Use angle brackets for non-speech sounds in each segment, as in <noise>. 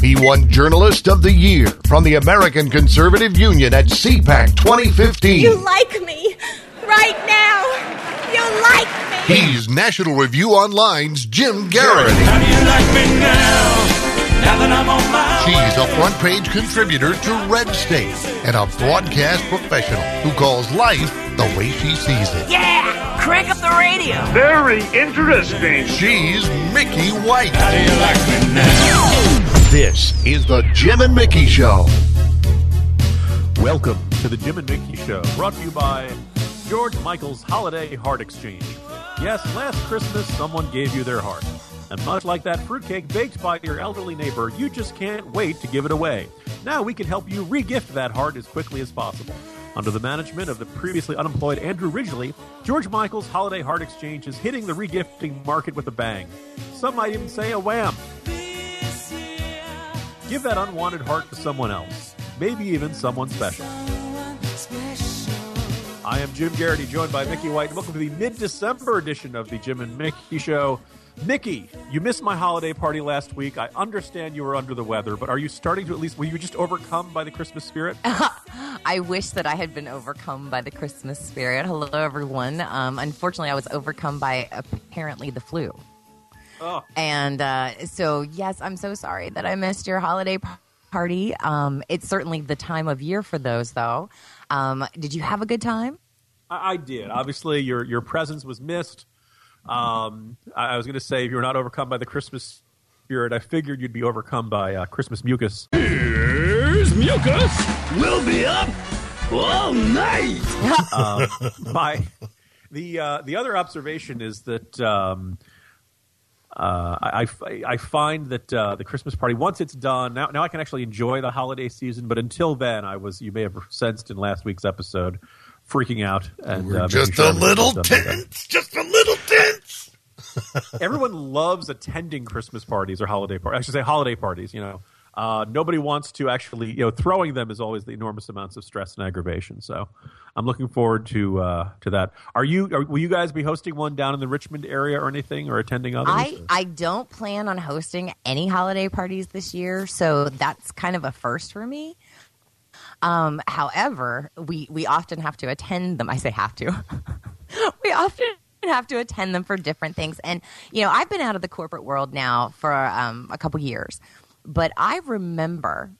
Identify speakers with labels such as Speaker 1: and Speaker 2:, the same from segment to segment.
Speaker 1: He won Journalist of the Year from the American Conservative Union at CPAC 2015.
Speaker 2: You like me right now. You like me.
Speaker 1: He's National Review Online's Jim Geraghty.
Speaker 3: How do you like me now? Now that I'm on my
Speaker 1: She's
Speaker 3: way.
Speaker 1: a front page contributor to Red State and a broadcast professional who calls life the way she sees it.
Speaker 4: Yeah! Crank up the radio!
Speaker 5: Very interesting.
Speaker 1: She's Mickey White.
Speaker 3: How do you like me now?
Speaker 1: This is the Jim and Mickey Show.
Speaker 6: Welcome to the Jim and Mickey Show, brought to you by George Michael's Holiday Heart Exchange. Yes, last Christmas someone gave you their heart. And much like that fruitcake baked by your elderly neighbor, you just can't wait to give it away. Now we can help you regift that heart as quickly as possible. Under the management of the previously unemployed Andrew Ridgeley, George Michael's Holiday Heart Exchange is hitting the regifting market with a bang. Some might even say a wham. Give that unwanted heart to someone else, maybe even someone special. I am Jim Geraghty, joined by Mickey White. Welcome to the mid-December edition of the Jim and Mickey Show. Mickey, you missed my holiday party last week. I understand you were under the weather, but are you starting to at least? Were you just overcome by the Christmas spirit? <laughs>
Speaker 7: I wish that I had been overcome by the Christmas spirit. Hello, everyone. Um, unfortunately, I was overcome by apparently the flu.
Speaker 6: Oh.
Speaker 7: And uh, so, yes, I'm so sorry that I missed your holiday party. Um, it's certainly the time of year for those, though. Um, did you have a good time?
Speaker 6: I, I did. Obviously, your your presence was missed. Um, I, I was going to say if you were not overcome by the Christmas spirit, I figured you'd be overcome by uh, Christmas mucus.
Speaker 5: Here's mucus. We'll be up all night. <laughs>
Speaker 6: my the uh, the other observation is that um, uh, I, I, I find that uh, the Christmas party once it's done now now I can actually enjoy the holiday season. But until then, I was you may have sensed in last week's episode freaking out and
Speaker 1: We're
Speaker 6: uh,
Speaker 1: just
Speaker 6: sure
Speaker 1: a little
Speaker 6: was done by then.
Speaker 1: tense. Just a little tense.
Speaker 6: Everyone loves attending Christmas parties or holiday parties. I should say holiday parties. You know, uh, nobody wants to actually. You know, throwing them is always the enormous amounts of stress and aggravation. So, I'm looking forward to uh, to that. Are you? Are, will you guys be hosting one down in the Richmond area or anything, or attending others?
Speaker 7: I, I don't plan on hosting any holiday parties this year, so that's kind of a first for me. Um, however, we, we often have to attend them. I say have to. <laughs> we often have to attend them for different things. And, you know, I've been out of the corporate world now for um, a couple years, but I remember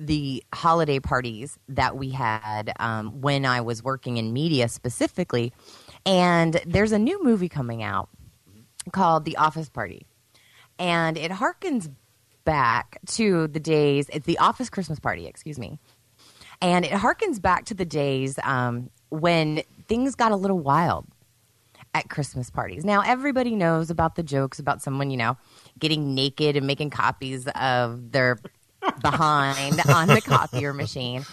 Speaker 7: the holiday parties that we had um, when I was working in media specifically. And there's a new movie coming out called The Office Party. And it harkens back to the days, it's the Office Christmas Party, excuse me. And it harkens back to the days um, when things got a little wild at Christmas parties. Now, everybody knows about the jokes about someone, you know, getting naked and making copies of their behind <laughs> on the copier machine.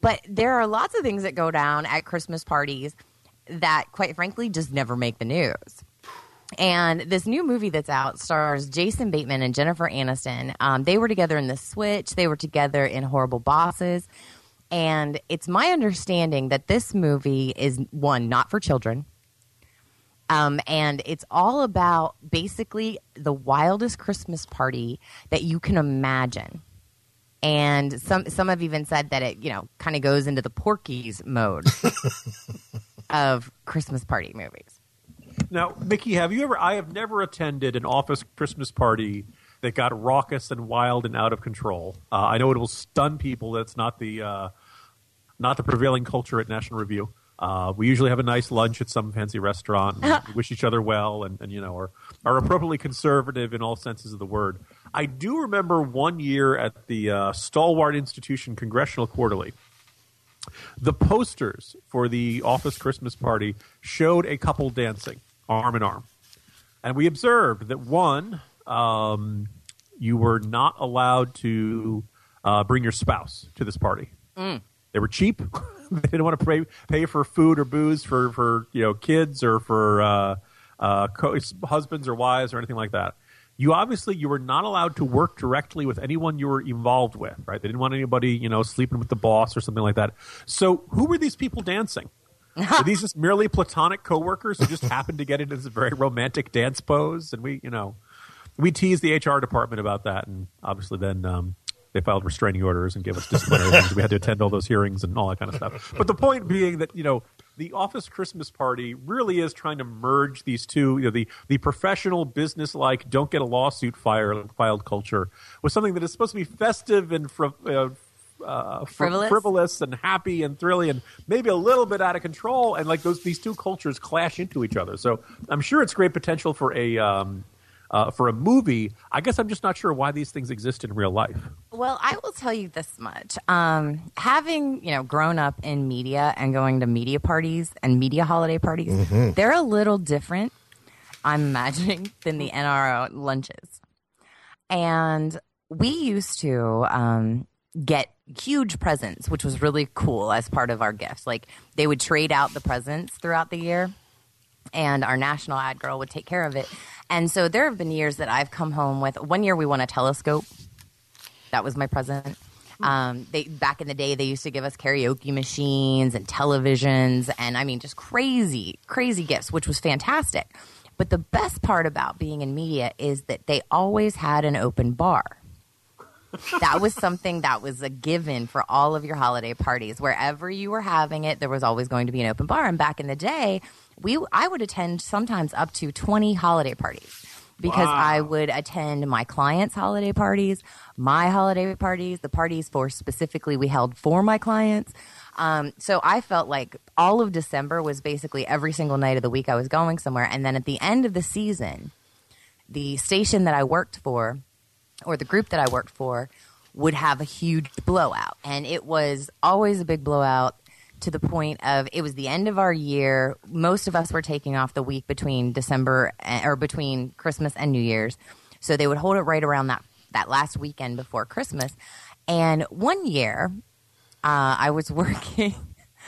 Speaker 7: But there are lots of things that go down at Christmas parties that, quite frankly, just never make the news. And this new movie that's out stars Jason Bateman and Jennifer Aniston. Um, they were together in The Switch. They were together in Horrible Bosses. And it's my understanding that this movie is one not for children. Um, and it's all about basically the wildest Christmas party that you can imagine. And some some have even said that it, you know, kind of goes into the Porky's mode <laughs> of Christmas party movies.
Speaker 6: now, Mickey, have you ever? I have never attended an office Christmas party that got raucous and wild and out of control. Uh, I know it will stun people. That's not the uh, not the prevailing culture at National Review. Uh, we usually have a nice lunch at some fancy restaurant, and we <laughs> wish each other well, and, and you know, are are appropriately conservative in all senses of the word. I do remember one year at the uh, Stalwart Institution Congressional Quarterly. The posters for the office Christmas party showed a couple dancing arm in arm, and we observed that one, um, you were not allowed to uh, bring your spouse to this party. They were cheap. <laughs> <laughs> they didn't want to pay pay for food or booze for for you know kids or for uh, uh, co- husbands or wives or anything like that. You obviously you were not allowed to work directly with anyone you were involved with, right? They didn't want anybody you know sleeping with the boss or something like that. So who were these people dancing? Were these just merely platonic coworkers who just <laughs> happened to get into this very romantic dance pose? And we, you know, we teased the HR department about that, and obviously then um, they filed restraining orders and gave us disciplinary things. We had to attend all those hearings and all that kind of stuff. But the point being that you know the office Christmas party really is trying to merge these two, you know, the the professional, business like, don't get a lawsuit fire, filed culture with something that is supposed to be festive and fr- uh, uh, fr-
Speaker 7: Frivolous?
Speaker 6: frivolous and happy and thrilling and maybe a little bit out of control. And like those, these two cultures clash into each other. So I'm sure it's great potential for a. Um, uh, for a movie, I guess I'm just not sure why these things exist in real life.
Speaker 7: Well, I will tell you this much. Um, having, you know, grown up in media and going to media parties and media holiday parties, they're a little different, I'm imagining, <laughs> than the NRO lunches. And we used to um, get huge presents, which was really cool as part of our gifts. Like they would trade out the presents throughout the year and our national ad girl would take care of it. And so there have been years that I've come home with one year we won a telescope. That was my present. Um, they back in the day they used to give us karaoke machines and televisions and I mean just crazy, crazy gifts, which was fantastic. But the best part about being in media is that they always had an open bar. That was something that was a given for all of your holiday parties. Wherever you were having it, there was always going to be an open bar. And back in the day, we I would attend sometimes up to 20 holiday parties because I would attend my clients' holiday parties, my holiday parties, the parties for specifically we held for my clients. Um, so I felt like all of December was basically every single night of the week I was going somewhere. And then at the end of the season, the station that I worked for or the group that I worked for would have a huge blowout. And it was always a big blowout to the point of it was the end of our year. Most of us were taking off the week between December or between Christmas and New Year's. So they would hold it right around that, that last weekend before Christmas. And one year, uh, I was <laughs> working.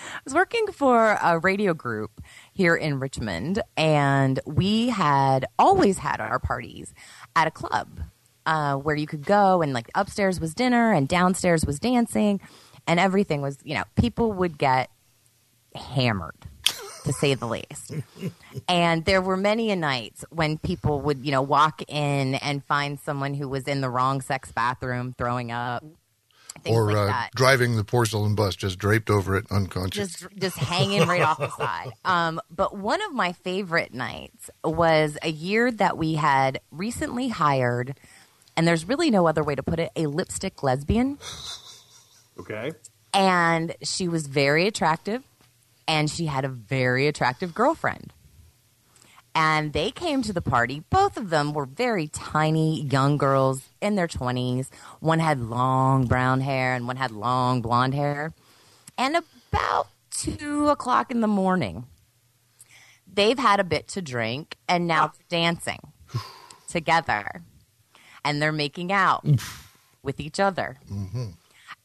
Speaker 7: I was working for a radio group here in Richmond, and we had always had our parties at a club uh, where you could go, and like upstairs was dinner, and downstairs was dancing, and everything was, you know, people would get hammered, to say the least. and there were many a nights when people would, you know, walk in and find someone who was in the wrong sex bathroom throwing up.
Speaker 1: Or
Speaker 7: like
Speaker 1: uh, driving the porcelain bus just draped over it, unconscious.
Speaker 7: just just hanging right off the side. <laughs> Um, but one of my favorite nights was a year that we had recently hired, and there's really no other way to put it, a lipstick lesbian.
Speaker 6: Okay.
Speaker 7: And she was very attractive, and she had a very attractive girlfriend. And they came to the party. Both of them were very tiny young girls in their 20s. One had long brown hair, and one had long blonde hair. And about two o'clock in the morning, they've had a bit to drink, and now they're dancing together. And they're making out with each other. Mm-hmm.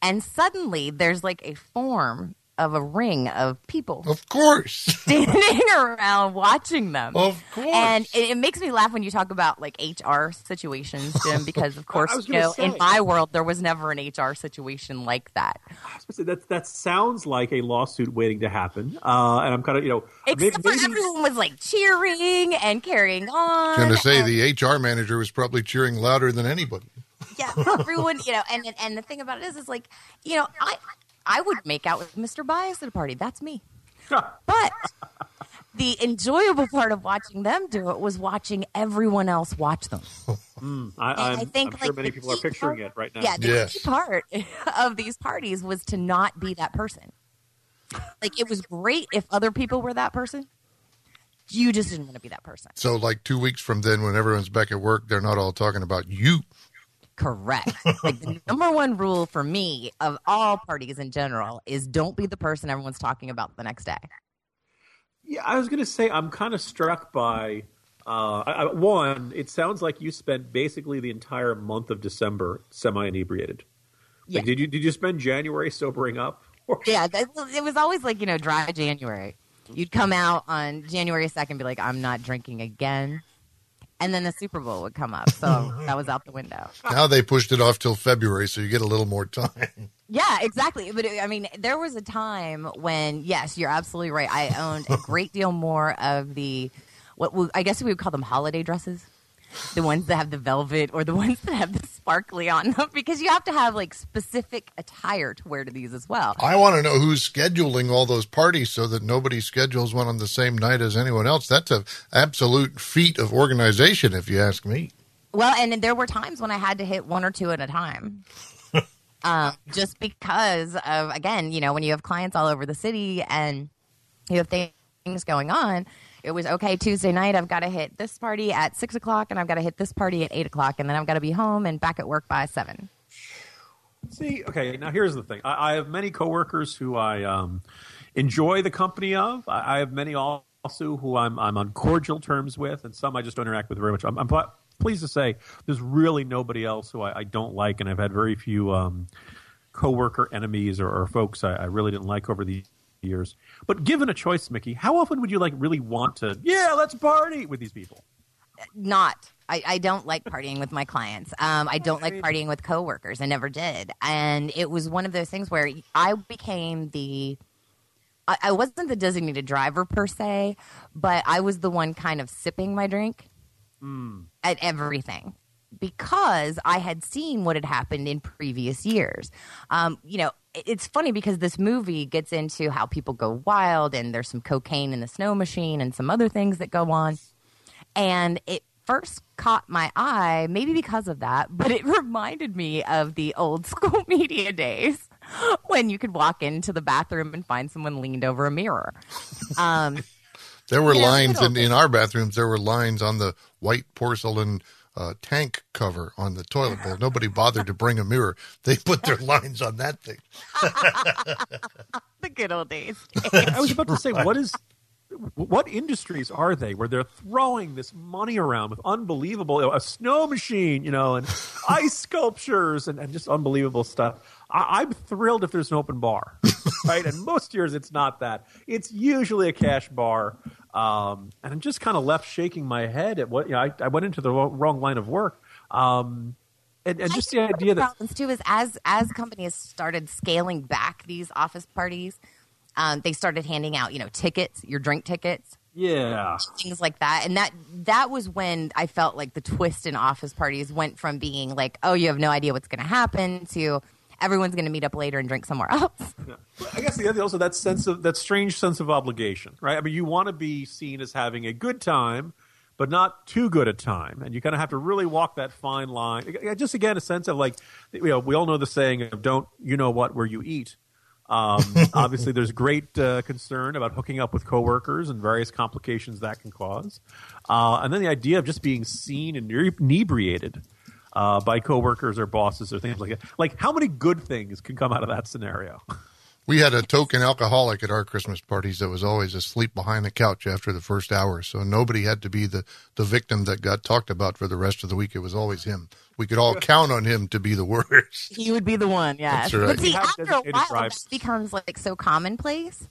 Speaker 7: And suddenly, there's like a form of a ring of people
Speaker 1: of course. <laughs>
Speaker 7: standing around watching them.
Speaker 1: Of course.
Speaker 7: And it, it makes me laugh when you talk about like HR situations, Jim, <laughs> because of course, you
Speaker 6: gonna
Speaker 7: know, in my world, there was never an HR situation like that.
Speaker 6: So that that sounds like a lawsuit waiting to happen, uh, and I'm kind of you know may-
Speaker 7: Except for everyone was like cheering and carrying on.
Speaker 1: I was going to say
Speaker 7: and-
Speaker 1: the HR manager was probably cheering louder than anybody.
Speaker 7: yeah, everyone, you know, and and- and the thing about it is, is like, you know, I I would make out with Mr. Bias at a party. That's me. But the enjoyable part of watching them do it was watching everyone else watch them.
Speaker 6: Hmm.
Speaker 7: I,
Speaker 6: I'm,
Speaker 7: I think
Speaker 6: I'm sure
Speaker 7: like
Speaker 6: many people are picturing
Speaker 7: part-
Speaker 6: it right now.
Speaker 7: Yeah, the
Speaker 1: Yes.
Speaker 7: key part <laughs> of these parties was to not be that person. Like it was great if other people were that person. You just didn't want to be that person.
Speaker 1: So, like two weeks from then, when everyone's back at work, they're not all talking about you.
Speaker 7: Correct. <laughs> like the number one rule for me of all parties in general is don't be the person everyone's talking about the next day.
Speaker 6: Yeah, I was going to say I'm kind of struck by uh, I, I, one. It sounds like you spent basically the entire month of December semi inebriated.
Speaker 7: Yeah.
Speaker 6: Like, did you did you spend January sobering up? Or-
Speaker 7: Yeah, that, it was always like, you know, dry January. You'd come out on January 2nd be like, I'm not drinking again. And then the Super Bowl would come up. So <laughs> that was out the window.
Speaker 1: Now they pushed it off till February, so you get a little more time.
Speaker 7: Yeah, exactly. But I mean, there was a time when, yes, you're absolutely right. I owned a great deal more of the, what we, I guess we would call them holiday dresses. The ones that have the velvet or the <laughs> ones that have the sparkly on them because you have to have like specific attire to wear to these as well.
Speaker 1: I want to know who's scheduling all those parties so that nobody schedules one on the same night as anyone else. That's a absolute feat of organization, if you ask me.
Speaker 7: Well, and there were times when I had to hit one or two at a time. <laughs> um, just because of, again, you know, when you have clients all over the city and you have things going on, it was okay, Tuesday night, I've got to hit this party at six o'clock and I've got to hit this party at eight o'clock and then I've got to be home and back at work by seven.
Speaker 6: See, okay, now here's the thing. I, I have many coworkers who I um, enjoy the company of. I, I have many also who I'm, I'm on cordial terms with, and some I just don't interact with very much. I'm, I'm pl- pleased to say there's really nobody else who I, I don't like, and I've had very few um, coworker enemies or, or folks I, I really didn't like over the years. But given a choice, Mickey, how often would you like really want to? Yeah, let's party with these people.
Speaker 7: Not. I, I don't like partying with my clients. Um, I don't like partying with coworkers. I never did. And it was one of those things where I became the. I, I wasn't the designated driver per se, but I was the one kind of sipping my drink at everything because I had seen what had happened in previous years. Um, you know, it's funny because this movie gets into how people go wild and there's some cocaine in the snow machine and some other things that go on. And it first caught my eye, maybe because of that, but it <laughs> reminded me of the old <laughs> school media days when you could walk into the bathroom and find someone leaned over a mirror. Um,
Speaker 1: There were lines in, in our bathrooms. There were lines on the white porcelain uh, tank cover on the toilet bowl. <laughs> Nobody bothered to bring a mirror. They put their <laughs> lines on that thing. <laughs>
Speaker 7: the good old days.
Speaker 6: I was about to say, what is, what industries are they where they're throwing this money around with unbelievable a snow machine, you know, and ice sculptures and, and just unbelievable stuff. I, I'm thrilled if there's an open bar, right? and most years it's not that. It's usually a cash bar, um, and I'm just kind of left shaking my head at what you know, I, I went into the wrong, wrong line of work. Um, and, and just the idea
Speaker 7: the
Speaker 6: that
Speaker 7: problems too is as as companies started scaling back these office parties, um, they started handing out you know tickets, your drink tickets,
Speaker 6: yeah,
Speaker 7: things like that, and that that was when I felt like the twist in office parties went from being like, oh, you have no idea what's going to happen to everyone's going to meet up later and drink somewhere <laughs> else.
Speaker 6: I guess the other also that sense of that strange sense of obligation, right? I mean, you want to be seen as having a good time, but not too good a time, and you kind of have to really walk that fine line. Just again, a sense of like, you know, we all know the saying of "Don't you know what where you eat." Um, <laughs> obviously, there's great uh, concern about hooking up with coworkers and various complications that can cause, uh, and then the idea of just being seen and inebriated uh, by coworkers or bosses or things like that. Like, how many good things can come out of that scenario? <laughs>
Speaker 1: We had a token alcoholic at our Christmas parties that was always asleep behind the couch after the first hour. So nobody had to be the, the victim that got talked about for the rest of the week. It was always him. We could all <laughs> count on him to be the worst.
Speaker 7: He would be the one, yeah.
Speaker 1: That's right.
Speaker 7: But see, after a while,
Speaker 6: drivers.
Speaker 7: that becomes like so commonplace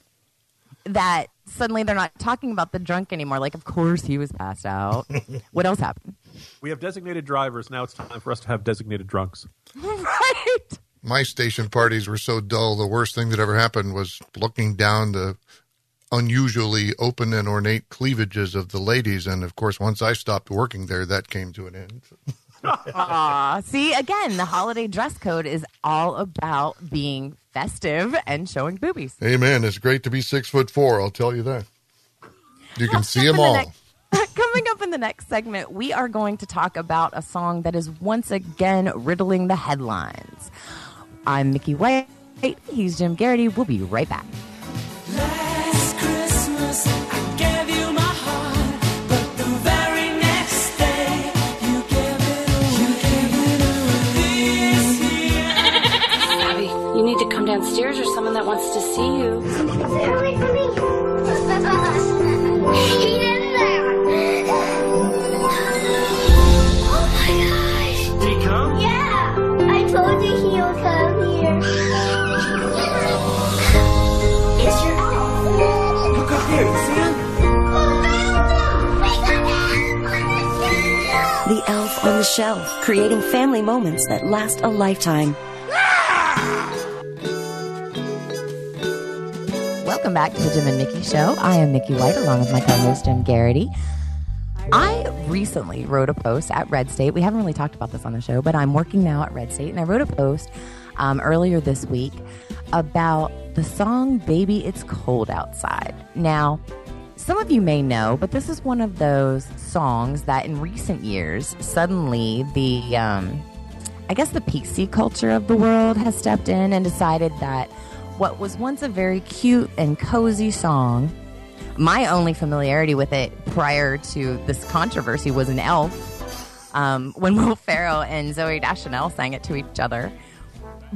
Speaker 7: that suddenly they're not talking about the drunk anymore. Like, of course he was passed out. <laughs> what else happened?
Speaker 6: We have designated drivers. Now it's time for us to have designated drunks. <laughs>
Speaker 7: right.
Speaker 1: My station parties were so dull. The worst thing that ever happened was looking down the unusually open and ornate cleavages of the ladies. And of course, once I stopped working there, that came to an end. <laughs>
Speaker 7: Aw. See, again, the holiday dress code is all about being festive and showing boobies.
Speaker 1: Amen. It's great to be six foot four. I'll tell you that. You can see them
Speaker 7: in the
Speaker 1: all.
Speaker 7: Next- <laughs> Coming up in the next segment, we are going to talk about a song that is once again riddling the headlines. I'm Mickey White. He's Jim Geraghty. We'll be right back.
Speaker 3: Last Christmas, I gave you my heart, but the very next day, you gave it away. This
Speaker 8: you need to come downstairs. There's someone that wants to see you. <laughs>
Speaker 9: The Elf on the Shelf, creating family moments that last a lifetime.
Speaker 7: Welcome back to the Jim and Mickey Show. I am Mickey White along with my co host Jim Geraghty. I recently wrote a post at Red State. We haven't really talked about this on the show, but I'm working now at Red State, and I wrote a post um, earlier this week about the song Baby It's Cold Outside. Now, some of you may know, but this is one of those songs that in recent years, suddenly the, um, I guess the PC culture of the world has stepped in and decided that what was once a very cute and cozy song, my only familiarity with it prior to this controversy was an elf um, when <laughs> Will Ferrell and Zooey Deschanel sang it to each other.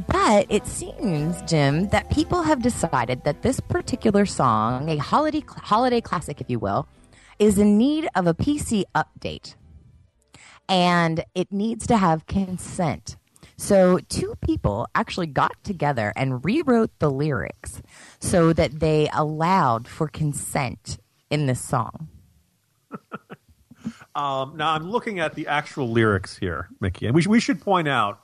Speaker 7: But it seems, Jim, that people have decided that this particular song, a holiday holiday classic, if you will, is in need of a PC update, and it needs to have consent. So, two people actually got together and rewrote the lyrics so that they allowed for consent in this song. <laughs>
Speaker 6: Um, now I'm looking at the actual lyrics here, Mickey, and we, sh- we should point out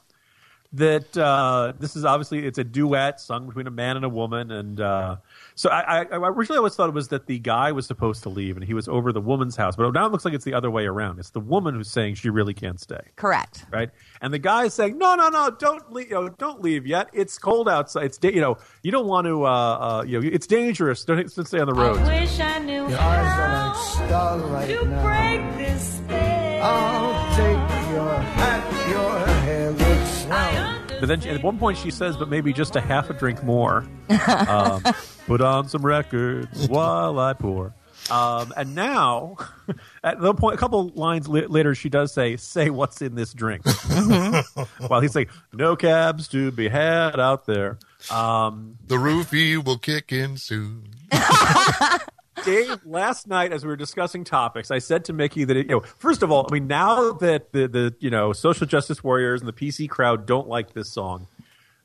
Speaker 6: that uh, this is obviously it's a duet sung between a man and a woman, and uh, so I, I, I originally always thought it was that the guy was supposed to leave and he was over the woman's house, but now it looks like it's the other way around. It's the woman who's saying she really can't stay,
Speaker 7: Correct.
Speaker 6: right? And the guy is saying, "No, no, no, don't leave. You know, don't leave yet. It's cold outside. It's da- you know, you don't want to. Uh, uh, you know, it's dangerous. Don't, don't stay on the road."
Speaker 3: Wish I knew
Speaker 5: Your eyes are like starlight
Speaker 3: to
Speaker 5: now.
Speaker 3: break this spell.
Speaker 5: I'll take your hat, your hair looks swell.
Speaker 6: But then she, at one point she says, "But maybe just a half a drink more." <laughs> um, put on some records while I pour. Um, and now, <laughs> at the point, a couple lines li- later, she does say, "Say what's in this drink." <laughs> While he's saying, "No cabs to be had out there." Um,
Speaker 1: The roofie will kick in soon.
Speaker 6: Dave, last night as we were discussing topics, I said to Mickey that it, you know, first of all, I mean, now that the the you know social justice warriors and the PC crowd don't like this song,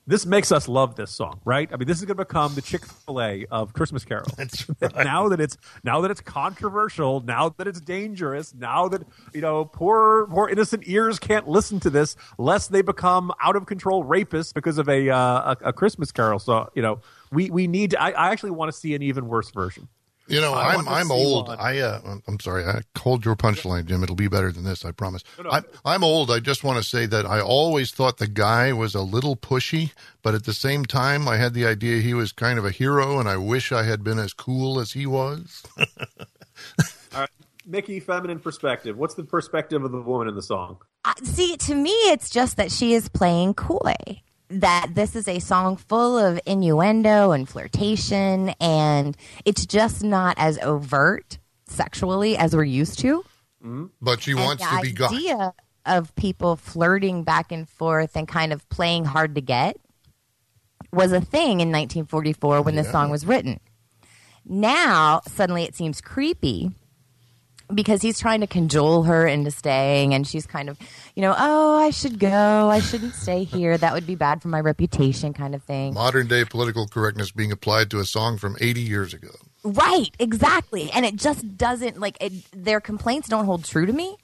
Speaker 6: this makes us love this song, right? I mean, this is going to become the Chick Fil A of Christmas carols.
Speaker 1: That's <laughs> right.
Speaker 6: Now that it's now that it's controversial, now that it's dangerous, now that you know poor poor innocent ears can't listen to this, lest they become out of control rapists because of a uh, a, a Christmas carol. So you know, we we need. To, I, I actually want to see an even worse version.
Speaker 1: You know,
Speaker 6: I
Speaker 1: I'm I'm old.
Speaker 6: one.
Speaker 1: I uh, I'm sorry. I hold your punchline, Jim. It'll be better than this. I promise. I'm I'm old. I just want to say that I always thought the guy was a little pushy, but at the same time, I had the idea he was kind of a hero, and I wish I had been as cool as he was. <laughs>
Speaker 6: All right, Mickey, feminine perspective. What's the perspective of the woman in the song?
Speaker 7: Uh, see, to me, it's just that she is playing coy. That this is a song full of innuendo and flirtation, and it's just not as overt sexually as we're used to. Mm-hmm.
Speaker 1: But she
Speaker 7: And
Speaker 1: wants to be got.
Speaker 7: idea of people flirting back and forth and kind of playing hard to get was a thing in 1944 when this song was written. Now, suddenly it seems creepy because he's trying to cajole her into staying and she's kind of, you know, oh, I should go. I shouldn't stay here. That would be bad for my reputation kind of thing.
Speaker 1: Modern day political correctness being applied to a song from 80 years ago.
Speaker 7: Right, exactly. And it just doesn't like it, their complaints don't hold true to me.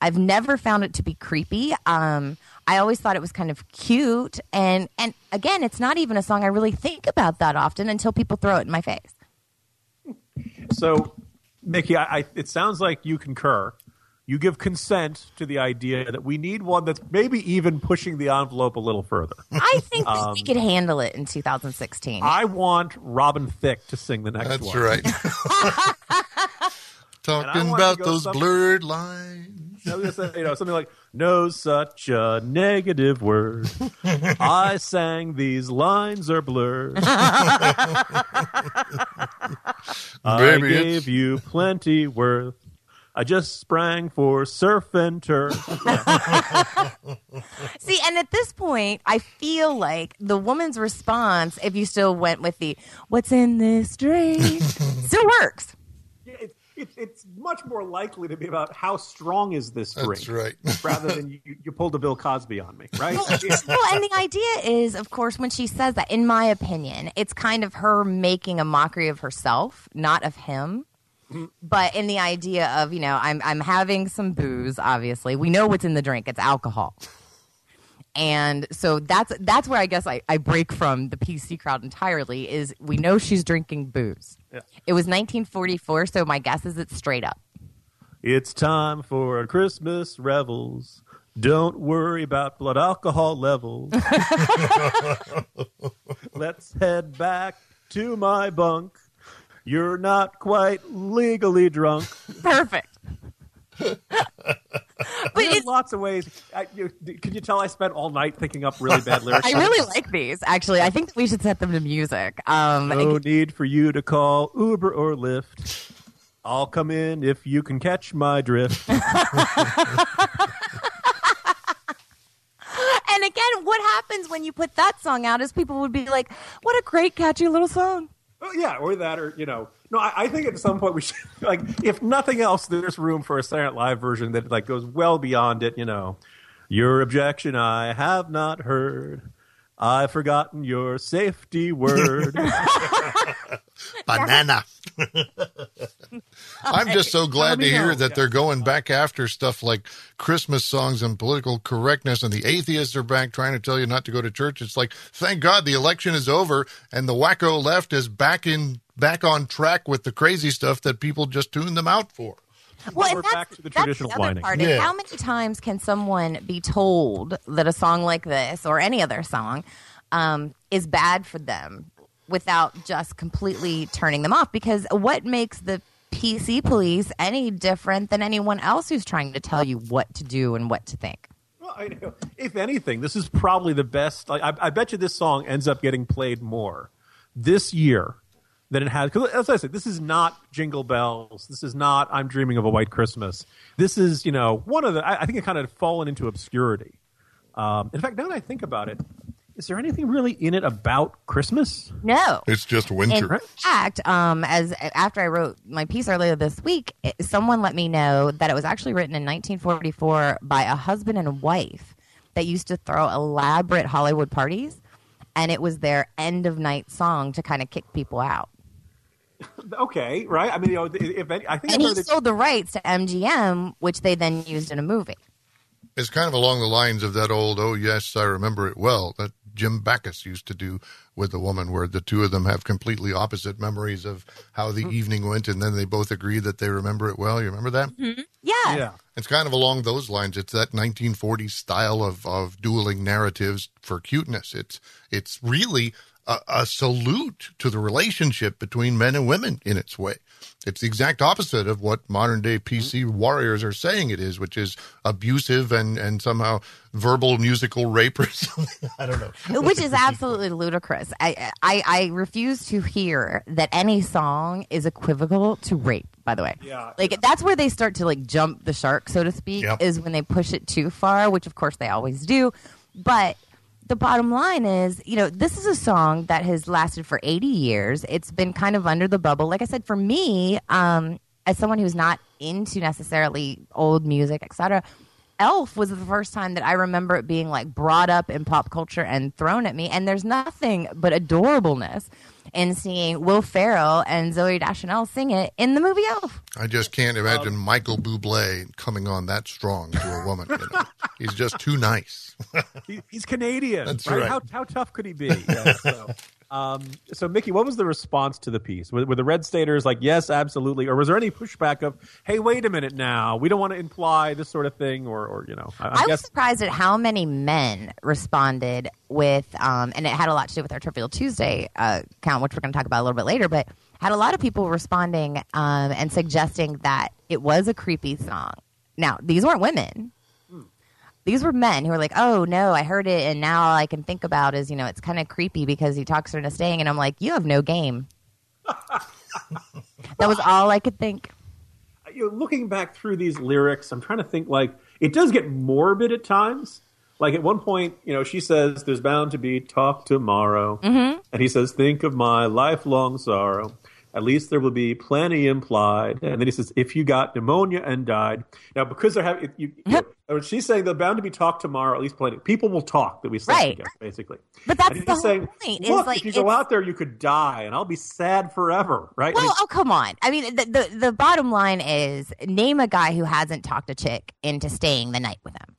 Speaker 7: I've never found it to be creepy. Um, I always thought it was kind of cute, and and again, it's not even a song I really think about that often until people throw it in my face.
Speaker 6: So, Mickey, I, I, it sounds like you concur. You give consent to the idea that we need one that's maybe even pushing the envelope a little further.
Speaker 7: I think that we um, could handle it in 2016.
Speaker 6: I want Robin Thicke to sing the next
Speaker 1: That's
Speaker 6: one. That's right. <laughs>
Speaker 1: Talking about those
Speaker 6: some-
Speaker 1: blurred lines.
Speaker 6: I was gonna say, you know, something like "No such a negative word." I sang these lines are blurred. <laughs> I
Speaker 1: Baby,
Speaker 6: gave
Speaker 1: it's-
Speaker 6: you plenty worth. I just sprang for surf and turf. <laughs>
Speaker 7: See, and at this point, I feel like the woman's response, if you still went with the "What's in this drink," <laughs> still works.
Speaker 6: Yeah, it, it, it's much more likely to be about how strong is this drink,
Speaker 1: That's right. <laughs>
Speaker 6: rather than you, you pulled a Bill Cosby on me, right? <laughs>
Speaker 7: well, and the idea is, of course, when she says that, in my opinion, it's kind of her making a mockery of herself, not of him. Mm-hmm. But in the idea of, you know, I'm I'm having some booze, obviously. We know what's in the drink, it's alcohol. And so that's that's where I guess I, I break from the PC crowd entirely is we know she's drinking booze.
Speaker 6: Yeah.
Speaker 7: It was 1944, so my guess is it's straight up.
Speaker 6: It's time for Christmas revels. Don't worry about blood alcohol levels. <laughs> Let's head back to my bunk. You're not quite legally drunk.
Speaker 7: Perfect. <laughs>
Speaker 6: But There's lots of ways. I, you, can you tell I spent all night thinking up really bad <laughs> lyrics?
Speaker 7: I really like these. Actually, I think that we should set them to music. Um,
Speaker 6: no need for you to call Uber or Lyft. I'll come in if you can catch my drift. <laughs>
Speaker 7: and again, what happens when you put that song out is people would be like, "What a great, catchy little song."
Speaker 6: Oh, yeah, or that, or you know, no. I, I, think at some point we should, <laughs> like, if nothing else, there's room for a Night Live version that like goes well beyond it. You know, your objection I have not heard. I've forgotten your safety word. <laughs> <laughs>
Speaker 1: Banana. <laughs> I'm just so glad to hear that they're going back after stuff like Christmas songs and political correctness, and the atheists are back trying to tell you not to go to church. It's like, thank God the election is over and the wacko left is back in back on track with the crazy stuff that people just tune them out for.
Speaker 7: Well,
Speaker 6: we're
Speaker 7: that's,
Speaker 6: back to the traditional
Speaker 7: the other
Speaker 6: whining.
Speaker 7: part.
Speaker 1: Yeah.
Speaker 7: How many times can someone be told that a song like this or any other song um, is bad for them without just completely turning them off? Because what makes the PC police any different than anyone else who's trying to tell you what to do and what to think?
Speaker 6: Well, I know. If anything, this is probably the best. Like, I, I bet you this song ends up getting played more this year than it has. Because as I said, this is not Jingle Bells. This is not I'm Dreaming of a White Christmas. This is you know one of the. I, I think it kind of fallen into obscurity. Um, in fact, now that I think about it, is there anything really in it about Christmas?
Speaker 7: No.
Speaker 1: It's just winter.
Speaker 7: In fact, um, as after I wrote my piece earlier this week, it, someone let me know that it was actually written in 1944 by a husband and wife that used to throw elaborate Hollywood parties, and it was their end of night song to kind of kick people out. <laughs>
Speaker 6: Okay, right. I mean, you know, if any, I think
Speaker 7: And he
Speaker 6: heard it-
Speaker 7: sold the rights to MGM, which they then used in a movie.
Speaker 1: It's kind of along the lines of that old, oh, yes, I remember it well, that Jim Backus used to do with the woman, where the two of them have completely opposite memories of how the hmm. evening went, and then they both agree that they remember it well. You remember that? Mm-hmm.
Speaker 7: Yeah.
Speaker 6: yeah.
Speaker 1: It's kind of along those lines. It's that 1940s style of, of dueling narratives for cuteness. It's it's really a, a salute to the relationship between men and women in its way. It's the exact opposite of what modern day PC mm-hmm. warriors are saying it is, which is abusive and, and somehow verbal musical rape or <laughs> something. I don't know.
Speaker 7: which is absolutely ludicrous. I, I I refuse to hear that any song is equivocal to rape. By the way,
Speaker 6: Yeah.
Speaker 7: like that's where they start to like jump the shark, so to speak,
Speaker 1: Yep.
Speaker 7: is when they push it too far, which of course they always do. But the bottom line is, you know, this is a song that has lasted for 80 years. It's been kind of under the bubble. Like I said, for me, um, as someone who's not into necessarily old music, etc. Elf was the first time that I remember it being like brought up in pop culture and thrown at me. And there's nothing but adorableness in seeing Will Ferrell and Zooey Deschanel sing it in the movie Elf.
Speaker 1: I just can't imagine um, Michael Bublé coming on that strong to a woman. You know? <laughs> He's just too nice.
Speaker 6: He, he's Canadian.
Speaker 1: That's
Speaker 6: right?
Speaker 1: right.
Speaker 6: How, how tough could he be? <laughs> Yeah, so, um, so, Mickey, what was the response to the piece? Were, were the Red Staters like, yes, absolutely? Or was there any pushback of, hey, wait a minute now, we don't want to imply this sort of thing? Or, or you know, I, I
Speaker 7: was
Speaker 6: guess.
Speaker 7: surprised at how many men responded with, um, and it had a lot to do with our Trivial Tuesday uh, count, which we're going to talk about a little bit later. But had a lot of people responding um, and suggesting that it was a creepy song. Now, these weren't women. These were men who were like, "Oh no, I heard it, and now all I can think about is, you know, it's kind of creepy because he talks her into staying." And I'm like, "You have no game." <laughs> that was all I could think.
Speaker 6: you know, looking back through these lyrics, I'm trying to think like it does get morbid at times. Like at one point, you know, she says, "There's bound to be talk tomorrow," mm-hmm. and he says, "Think of my lifelong sorrow." At least there will be plenty implied. And then he says, "If you got pneumonia and died." Now, because they're having, you, you know, she's saying they're bound to be talked tomorrow. At least plenty. People will talk that we slept
Speaker 7: Right.
Speaker 6: together, basically.
Speaker 7: But that's
Speaker 6: And
Speaker 7: the whole
Speaker 6: saying,
Speaker 7: point,
Speaker 6: Look,
Speaker 7: like,
Speaker 6: if you go out there, you could die, and I'll be sad forever. Right? I
Speaker 7: Well,
Speaker 6: mean,
Speaker 7: oh come on. I mean, the, the the bottom line is name a guy who hasn't talked a chick into staying the night with him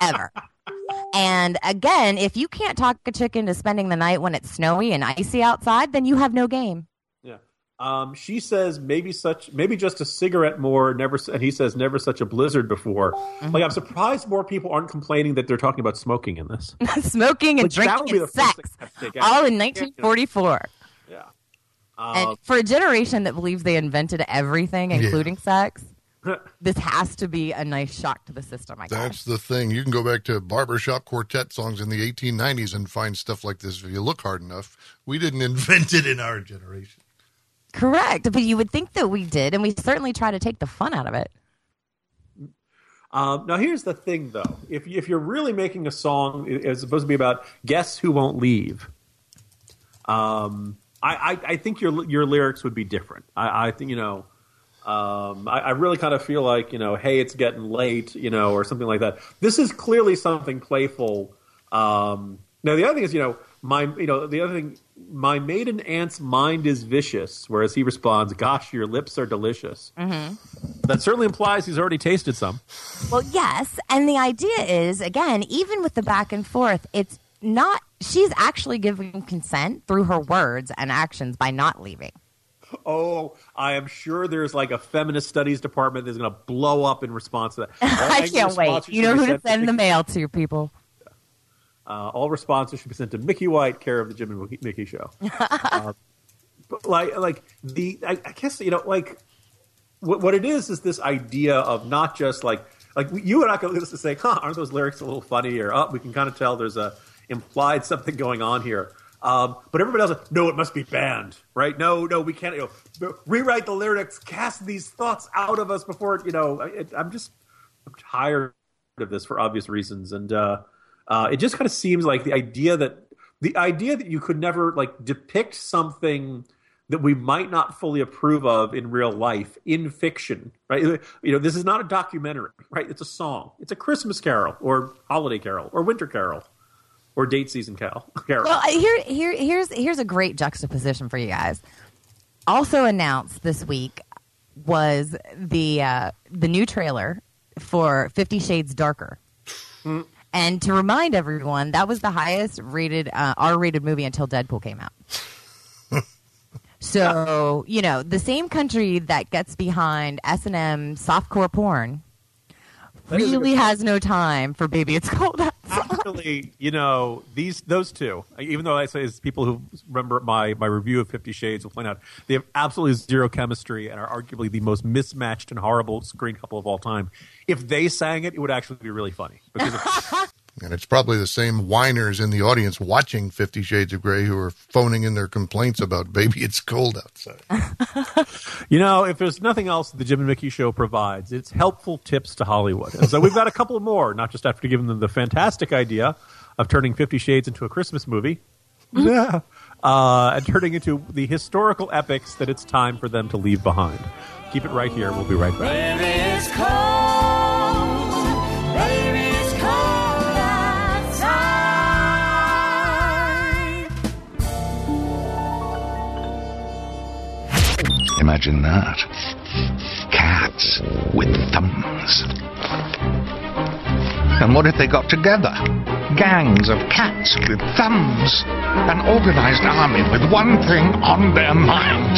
Speaker 7: ever. <laughs> and again, if you can't talk a chick into spending the night when it's snowy and icy outside, then you have no game.
Speaker 6: Yeah. Um, she says maybe such maybe just a cigarette more never and he says never such a blizzard before.
Speaker 7: Mm-hmm.
Speaker 6: Like I'm surprised more people aren't complaining that they're talking about smoking in this. <laughs>
Speaker 7: Smoking and
Speaker 6: Like,
Speaker 7: drinking and sex,
Speaker 6: thing I have to take out.
Speaker 7: all in 1944.
Speaker 6: Yeah.
Speaker 7: And
Speaker 6: Um,
Speaker 7: for a generation that believes they invented everything,
Speaker 1: Yeah.
Speaker 7: including sex, <laughs> this has to be a nice shock to the system. I guess.
Speaker 1: That's the thing. You can go back to barbershop quartet songs in the 1890s and find stuff like this if you look hard enough. We didn't <laughs> invent it in our generation.
Speaker 7: Correct, but you would think that we did, and we certainly try to take the fun out of it.
Speaker 6: Um, now, here's the thing, though. If if you're really making a song, it- it's supposed to be about guess who won't leave. Um, I, I, I think your your lyrics would be different. I, I think you know. Um, I, I really kind of feel like you know, hey, it's getting late, you know, or something like that. This is clearly something playful. Um, now, the other thing is, you know, my you know, the other thing, my maiden aunt's mind is vicious, whereas he responds, "Gosh, your lips are delicious." Mm-hmm. That certainly implies he's already tasted some.
Speaker 7: Well, yes, and the idea is again, even with the back and forth, it's not. She's actually giving consent through her words and actions by not leaving.
Speaker 6: Oh, I am sure there's like a feminist studies department that's going to blow up in response to that. <laughs>
Speaker 7: I can't wait. You know who to
Speaker 6: sent
Speaker 7: send the mail to, people.
Speaker 6: Uh, all responses should be sent to Mickey White, care of the Jim and Mickey, Show. <laughs> uh, but like, like the, I, I guess you know, like what, what it is is this idea of not just like, like you and I can listen to say, "Huh, aren't those lyrics a little funny?" Or, "Oh, we can kind of tell there's a implied something going on here." Um, but everybody else, is, no, it must be banned, right? No, no, we can't. You know, rewrite the lyrics, cast these thoughts out of us before. You know, I, I'm just I'm tired of this for obvious reasons, and uh, uh, it just kind of seems like the idea that the idea that you could never like depict something that we might not fully approve of in real life in fiction, right? You know, this is not a documentary, right? It's a song. It's a Christmas carol or holiday carol or winter carol or date season carol. <laughs> carol.
Speaker 7: Well, here, here, here's here's a great juxtaposition for you guys. Also announced this week was the uh, the new trailer for Fifty Shades Darker. And to remind everyone, that was the highest rated uh, R rated movie until Deadpool came out. <laughs> so you know the same country that gets behind S and M softcore porn
Speaker 6: That
Speaker 7: really has no time for Baby It's Cold Outside. <laughs>
Speaker 6: Actually, you know these those two. Even though I say as people who remember my my review of Fifty Shades will point out, they have absolutely zero chemistry and are arguably the most mismatched and horrible screen couple of all time. If they sang it, it would actually be really funny because
Speaker 1: And it's probably the same whiners in the audience watching Fifty Shades of Grey who are phoning in their complaints about baby, it's cold outside. <laughs>
Speaker 6: you know if there's nothing else that the Jim and Mickey Show provides, it's helpful tips to Hollywood. And so we've got a couple more, not just after giving them the fantastic idea of turning Fifty Shades into a Christmas movie. Yeah. <laughs> Uh, and turning into the historical epics that it's time for them to leave behind. Keep it right here. We'll be right back.
Speaker 10: Imagine that. Cats with thumbs. And what if they got together? Gangs of cats with thumbs. An organized army with one thing on their mind.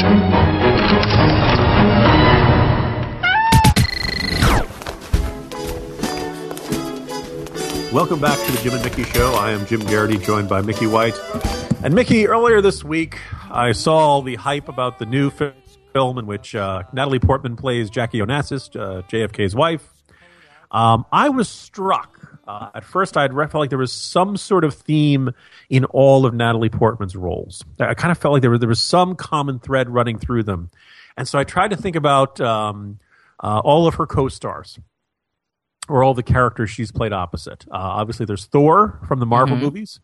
Speaker 6: Welcome back to the Jim and Mickey Show. I am Jim Geraghty, joined by Mickey White. And Mickey, earlier this week, I saw all the hype about the new fi- film in which uh, Natalie Portman plays Jackie Onassis, uh, JFK's wife. Um, I was struck. Uh, at first, I felt like there was some sort of theme in all of Natalie Portman's roles. I kind of felt like there was, there was some common thread running through them. And so I tried to think about um, uh, all of her co stars or all the characters she's played opposite. Uh, obviously, there's Thor from the Marvel movies,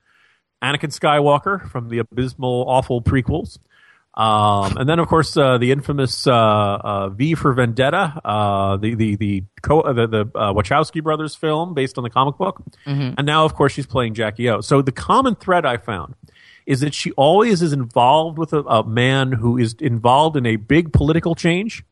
Speaker 6: Anakin Skywalker from the abysmal, awful prequels, um, and then of course uh, the infamous uh, uh, V for Vendetta, uh, the the the co- uh, the, the uh, Wachowski brothers film based on the comic book, and now of course she's playing Jackie O. So the common thread I found is that she always is involved with a, a man who is involved in a big political change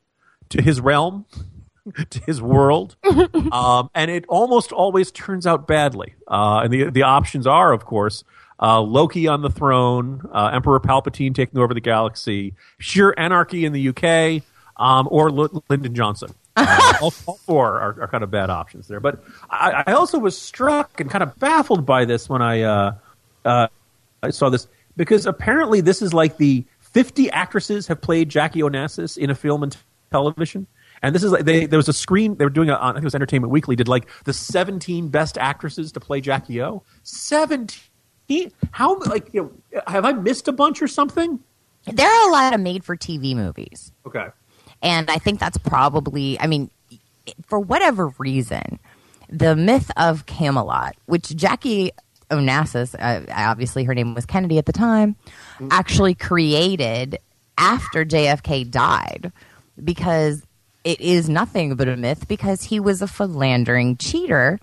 Speaker 6: to his realm <laughs> to his world, <laughs> um, and it almost always turns out badly. Uh, and the the options are, of course, uh, Loki on the throne, uh, Emperor Palpatine taking over the galaxy, sheer anarchy in the UK, um, or L- Lyndon Johnson. <laughs> Uh, all, all four are, are kind of bad options there. But I, I also was struck and kind of baffled by this when I uh, uh, I saw this because apparently this is like the 50 actresses have played Jackie Onassis in a film and television. And this is like they, there was a screen they were doing a, I think it was Entertainment Weekly did like the 17 best actresses to play Jackie O. 17 how like you know, have I missed a bunch or something?
Speaker 7: There are a lot of made for TV movies.
Speaker 6: Okay.
Speaker 7: And I think that's probably, I mean, for whatever reason, the myth of Camelot, which Jackie Onassis, uh, obviously her name was Kennedy at the time, actually created after JFK died because it is nothing but a myth because he was a philandering cheater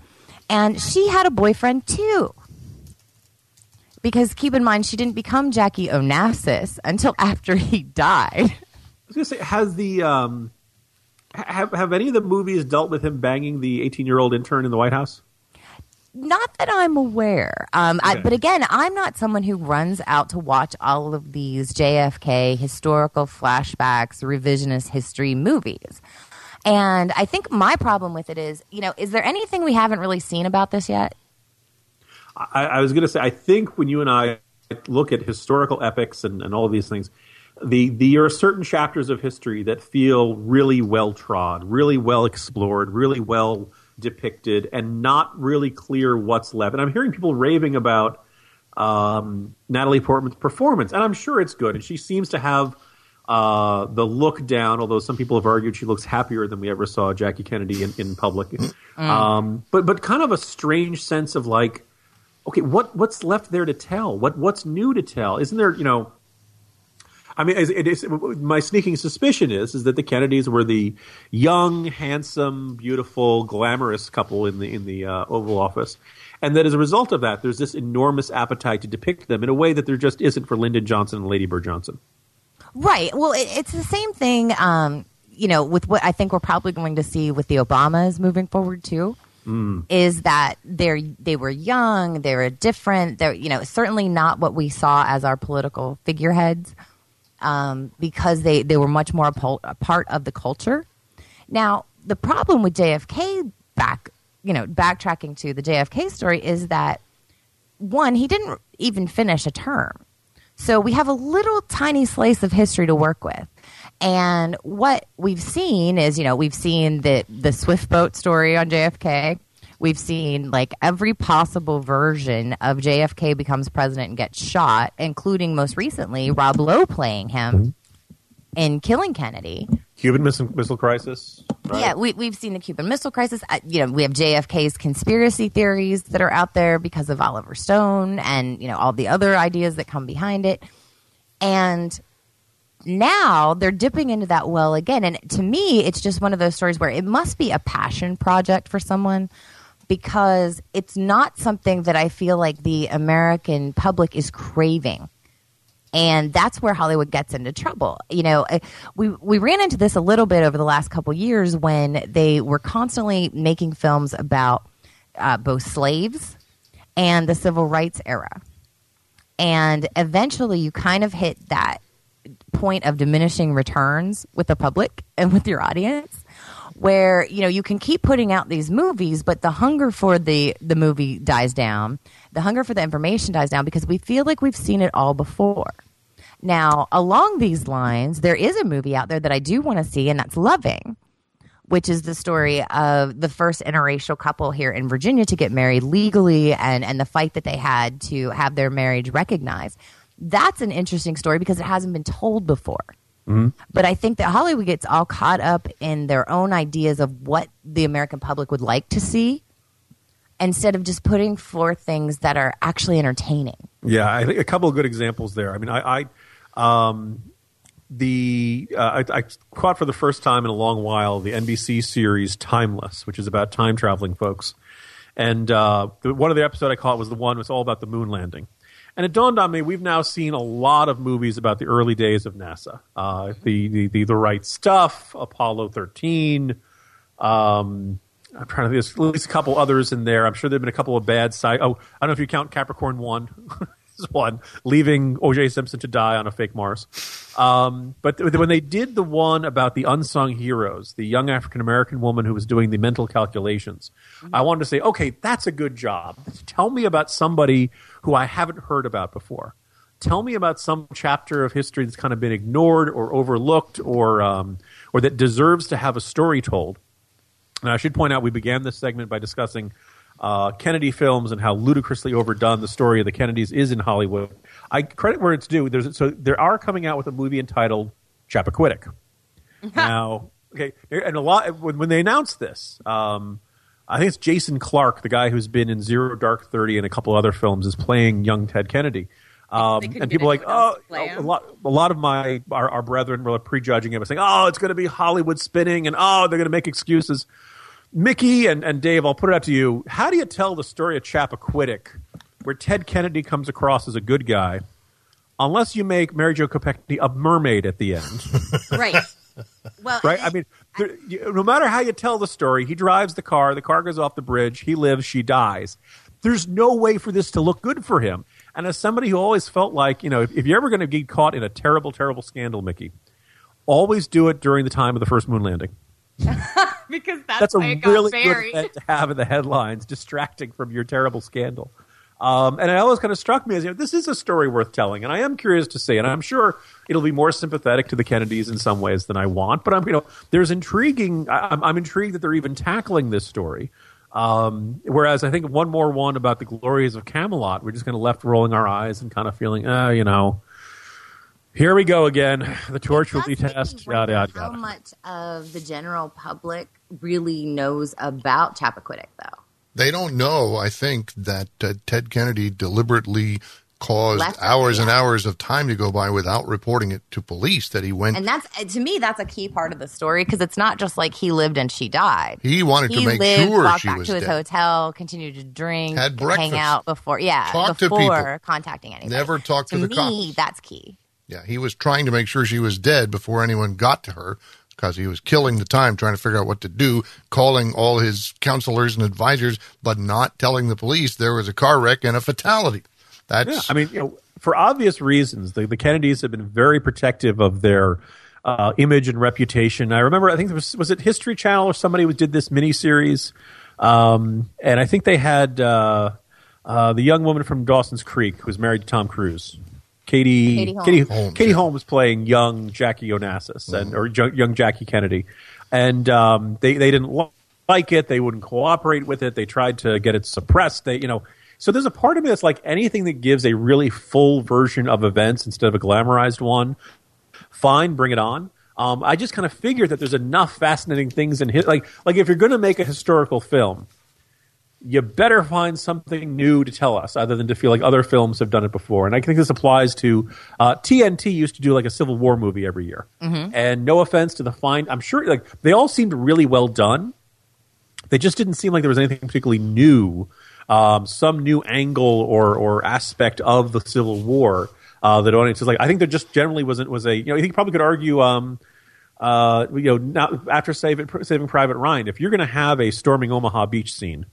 Speaker 7: and she had a boyfriend too. Because keep in mind, she didn't become Jackie Onassis until <laughs> after he died.
Speaker 6: I was gonna say, has the um, have have any of the movies dealt with him banging the eighteen year old intern in the White House?
Speaker 7: Not that I'm aware. Um, I, but again, I'm not someone who runs out to watch all of these JFK historical flashbacks, revisionist history movies. And I think my problem with it is, you know, is there anything we haven't really seen about this yet?
Speaker 6: I, I was going to say, I think when you and I look at historical epics and, and all of these things, the, the there are certain chapters of history that feel really well trod, really well explored, really well depicted, and not really clear what's left. And I'm hearing people raving about um, Natalie Portman's performance, and I'm sure it's good. And she seems to have uh, the look down, although some people have argued she looks happier than we ever saw Jackie Kennedy in, in public. Um, but but kind of a strange sense of like, okay, what what's left there to tell? What what's new to tell? Isn't there you know? I mean, it is, my sneaking suspicion is is that the Kennedys were the young, handsome, beautiful, glamorous couple in the in the uh, Oval Office, and that as a result of that, there's this enormous appetite to depict them in a way that there just isn't for Lyndon Johnson and Lady Bird Johnson.
Speaker 7: Right. Well, it, it's the same thing, um, you know, with what I think we're probably going to see with the Obamas moving forward too. Is that they're they were young, they were different. They're you know certainly not what we saw as our political figureheads, um, because they they were much more a, pol- a part of the culture. Now the problem with JFK back you know backtracking to the JFK story is that one he didn't even finish a term. So we have a little tiny slice of history to work with. And what we've seen is, you know, we've seen the the Swift boat story on JFK. We've seen like every possible version of JFK becomes president and gets shot, including most recently Rob Lowe playing him in killing Kennedy.
Speaker 6: Cuban Missile, missile Crisis. right?
Speaker 7: Yeah, we, we've seen the Cuban Missile Crisis. Uh, you know, we have JFK's conspiracy theories that are out there because of Oliver Stone and, you know, all the other ideas that come behind it. And now they're dipping into that well again. And to me, it's just one of those stories where it must be a passion project for someone because it's not something that I feel like the American public is craving and that's where Hollywood gets into trouble. You know, we we ran into this a little bit over the last couple years when they were constantly making films about uh, both slaves and the civil rights era, and eventually you kind of hit that point of diminishing returns with the public and with your audience where you know you can keep putting out these movies but the hunger for the the movie dies down the hunger for the information dies down because we feel like we've seen it all before now along these lines there is a movie out there that i do want to see and that's loving which is the story of the first interracial couple here in Virginia to get married legally and, and the fight that they had to have their marriage recognized. That's an interesting story because it hasn't been told before. But I think that Hollywood gets all caught up in their own ideas of what the American public would like to see instead of just putting forth things that are actually entertaining.
Speaker 6: Yeah, I think a couple of good examples there. I mean, I, I um, the uh, I, I caught for the first time in a long while the NBC series Timeless, which is about time traveling folks. And uh, the, one of the episodes I caught was the one was all about the moon landing. And it dawned on me we've now seen a lot of movies about the early days of NASA, uh, the, the the the right stuff, Apollo thirteen. Um, I'm trying to. There's at least a couple others in there. I'm sure there've been a couple of bad side. Oh, I don't know if you count Capricorn one. <laughs> is one, leaving O.J. Simpson to die on a fake Mars. Um, but th- when they did the one about the unsung heroes, the young African American woman who was doing the mental calculations, I wanted to say, okay, that's a good job. Tell me about somebody who I haven't heard about before. Tell me about some chapter of history that's kind of been ignored or overlooked, or um, or that deserves to have a story told. And I should point out, we began this segment by discussing uh, Kennedy films and how ludicrously overdone the story of the Kennedys is in Hollywood. I credit where it's due. There's so there are coming out with a movie entitled Chappaquiddick. <laughs> now, okay, and a lot when, when they announced this, um, I think it's Jason Clarke, the guy who's been in Zero Dark Thirty and a couple other films, is playing young Ted Kennedy. Um, and people like, oh, a lot, a lot of my our, our brethren were prejudging him, saying, oh, it's going to be Hollywood spinning, and oh, they're going to make excuses. Mickey and, and Dave, I'll put it out to you. How do you tell the story of Chappaquiddick, where Ted Kennedy comes across as a good guy, unless you make Mary Jo Kopechne a mermaid at the end? <laughs>
Speaker 7: Right. Well,
Speaker 6: right? I mean, there, you, no matter how you tell the story, he drives the car, the car goes off the bridge, he lives, she dies. There's no way for this to look good for him. And as somebody who always felt like, you know, if, if you're ever going to get caught in a terrible, terrible scandal, Mickey, always do it during the time of the first moon landing. <laughs>
Speaker 7: because that's,
Speaker 6: That's a
Speaker 7: it got
Speaker 6: really good event to have in the headlines, distracting from your terrible scandal. Um, and it always kind of struck me as, you know, this is a story worth telling, and I am curious to see, and I'm sure it'll be more sympathetic to the Kennedys in some ways than I want. But I'm, you know, there's intriguing. I, I'm, I'm intrigued that they're even tackling this story. Um, whereas I think one more one about the glories of Camelot, we're just kind of left rolling our eyes and kind of feeling, oh, you know, here we go again. <sighs> The torch will be
Speaker 7: Does make me
Speaker 6: test. Yada
Speaker 7: wonder
Speaker 6: yada
Speaker 7: How much of the general public really knows about Chappaquiddick, though?
Speaker 1: They don't know, I think, that uh, Ted Kennedy deliberately caused
Speaker 7: Left it,
Speaker 1: hours and hours of time to go by without reporting it to police that he went.
Speaker 7: And that's to me, that's a key part of the story because it's not just like he lived and she died.
Speaker 1: he wanted
Speaker 7: he
Speaker 1: to make
Speaker 7: lived,
Speaker 1: sure
Speaker 7: walked
Speaker 1: she
Speaker 7: back
Speaker 1: was
Speaker 7: to his
Speaker 1: dead.
Speaker 7: hotel, continued to drink,
Speaker 1: Had breakfast.
Speaker 7: hang out before, yeah,
Speaker 1: Talk to
Speaker 7: before
Speaker 1: people.
Speaker 7: contacting anybody.
Speaker 1: Never talk to
Speaker 7: to
Speaker 1: the
Speaker 7: me,
Speaker 1: cops.
Speaker 7: That's key.
Speaker 1: Yeah, he was trying to make sure she was dead before anyone got to her because he was killing the time trying to figure out what to do, calling all his counselors and advisors, but not telling the police there was a car wreck and a fatality. That's
Speaker 6: Yeah, I mean, you know, for obvious reasons, the, the Kennedys have been very protective of their uh, image and reputation. I remember, I think was was it History Channel or somebody who did this miniseries, um, and I think they had uh, uh, the young woman from Dawson's Creek who was married to Tom Cruise. Katie
Speaker 7: Katie Holmes.
Speaker 6: Katie,
Speaker 1: Holmes,
Speaker 6: Katie
Speaker 1: yeah.
Speaker 6: Holmes playing young Jackie Onassis and or jo- young Jackie Kennedy, and um, they they didn't like it. They wouldn't cooperate with it. They tried to get it suppressed. They you know. So there's a part of me that's like anything that gives a really full version of events instead of a glamorized one. Fine, bring it on. Um, I just kind of figure that there's enough fascinating things in his like like if you're going to make a historical film, you better find something new to tell us other than to feel like other films have done it before. And I think this applies to uh, TNT used to do like a Civil War movie every year. And no offense to the fine, I'm sure like they all seemed really well done. They just didn't seem like there was anything particularly new, um, some new angle or or aspect of the Civil War uh, that audiences like. I think there just generally wasn't was a you know I think you probably could argue. Um, uh, you know, now after saving, saving Private Ryan, if you're going to have a storming Omaha beach scene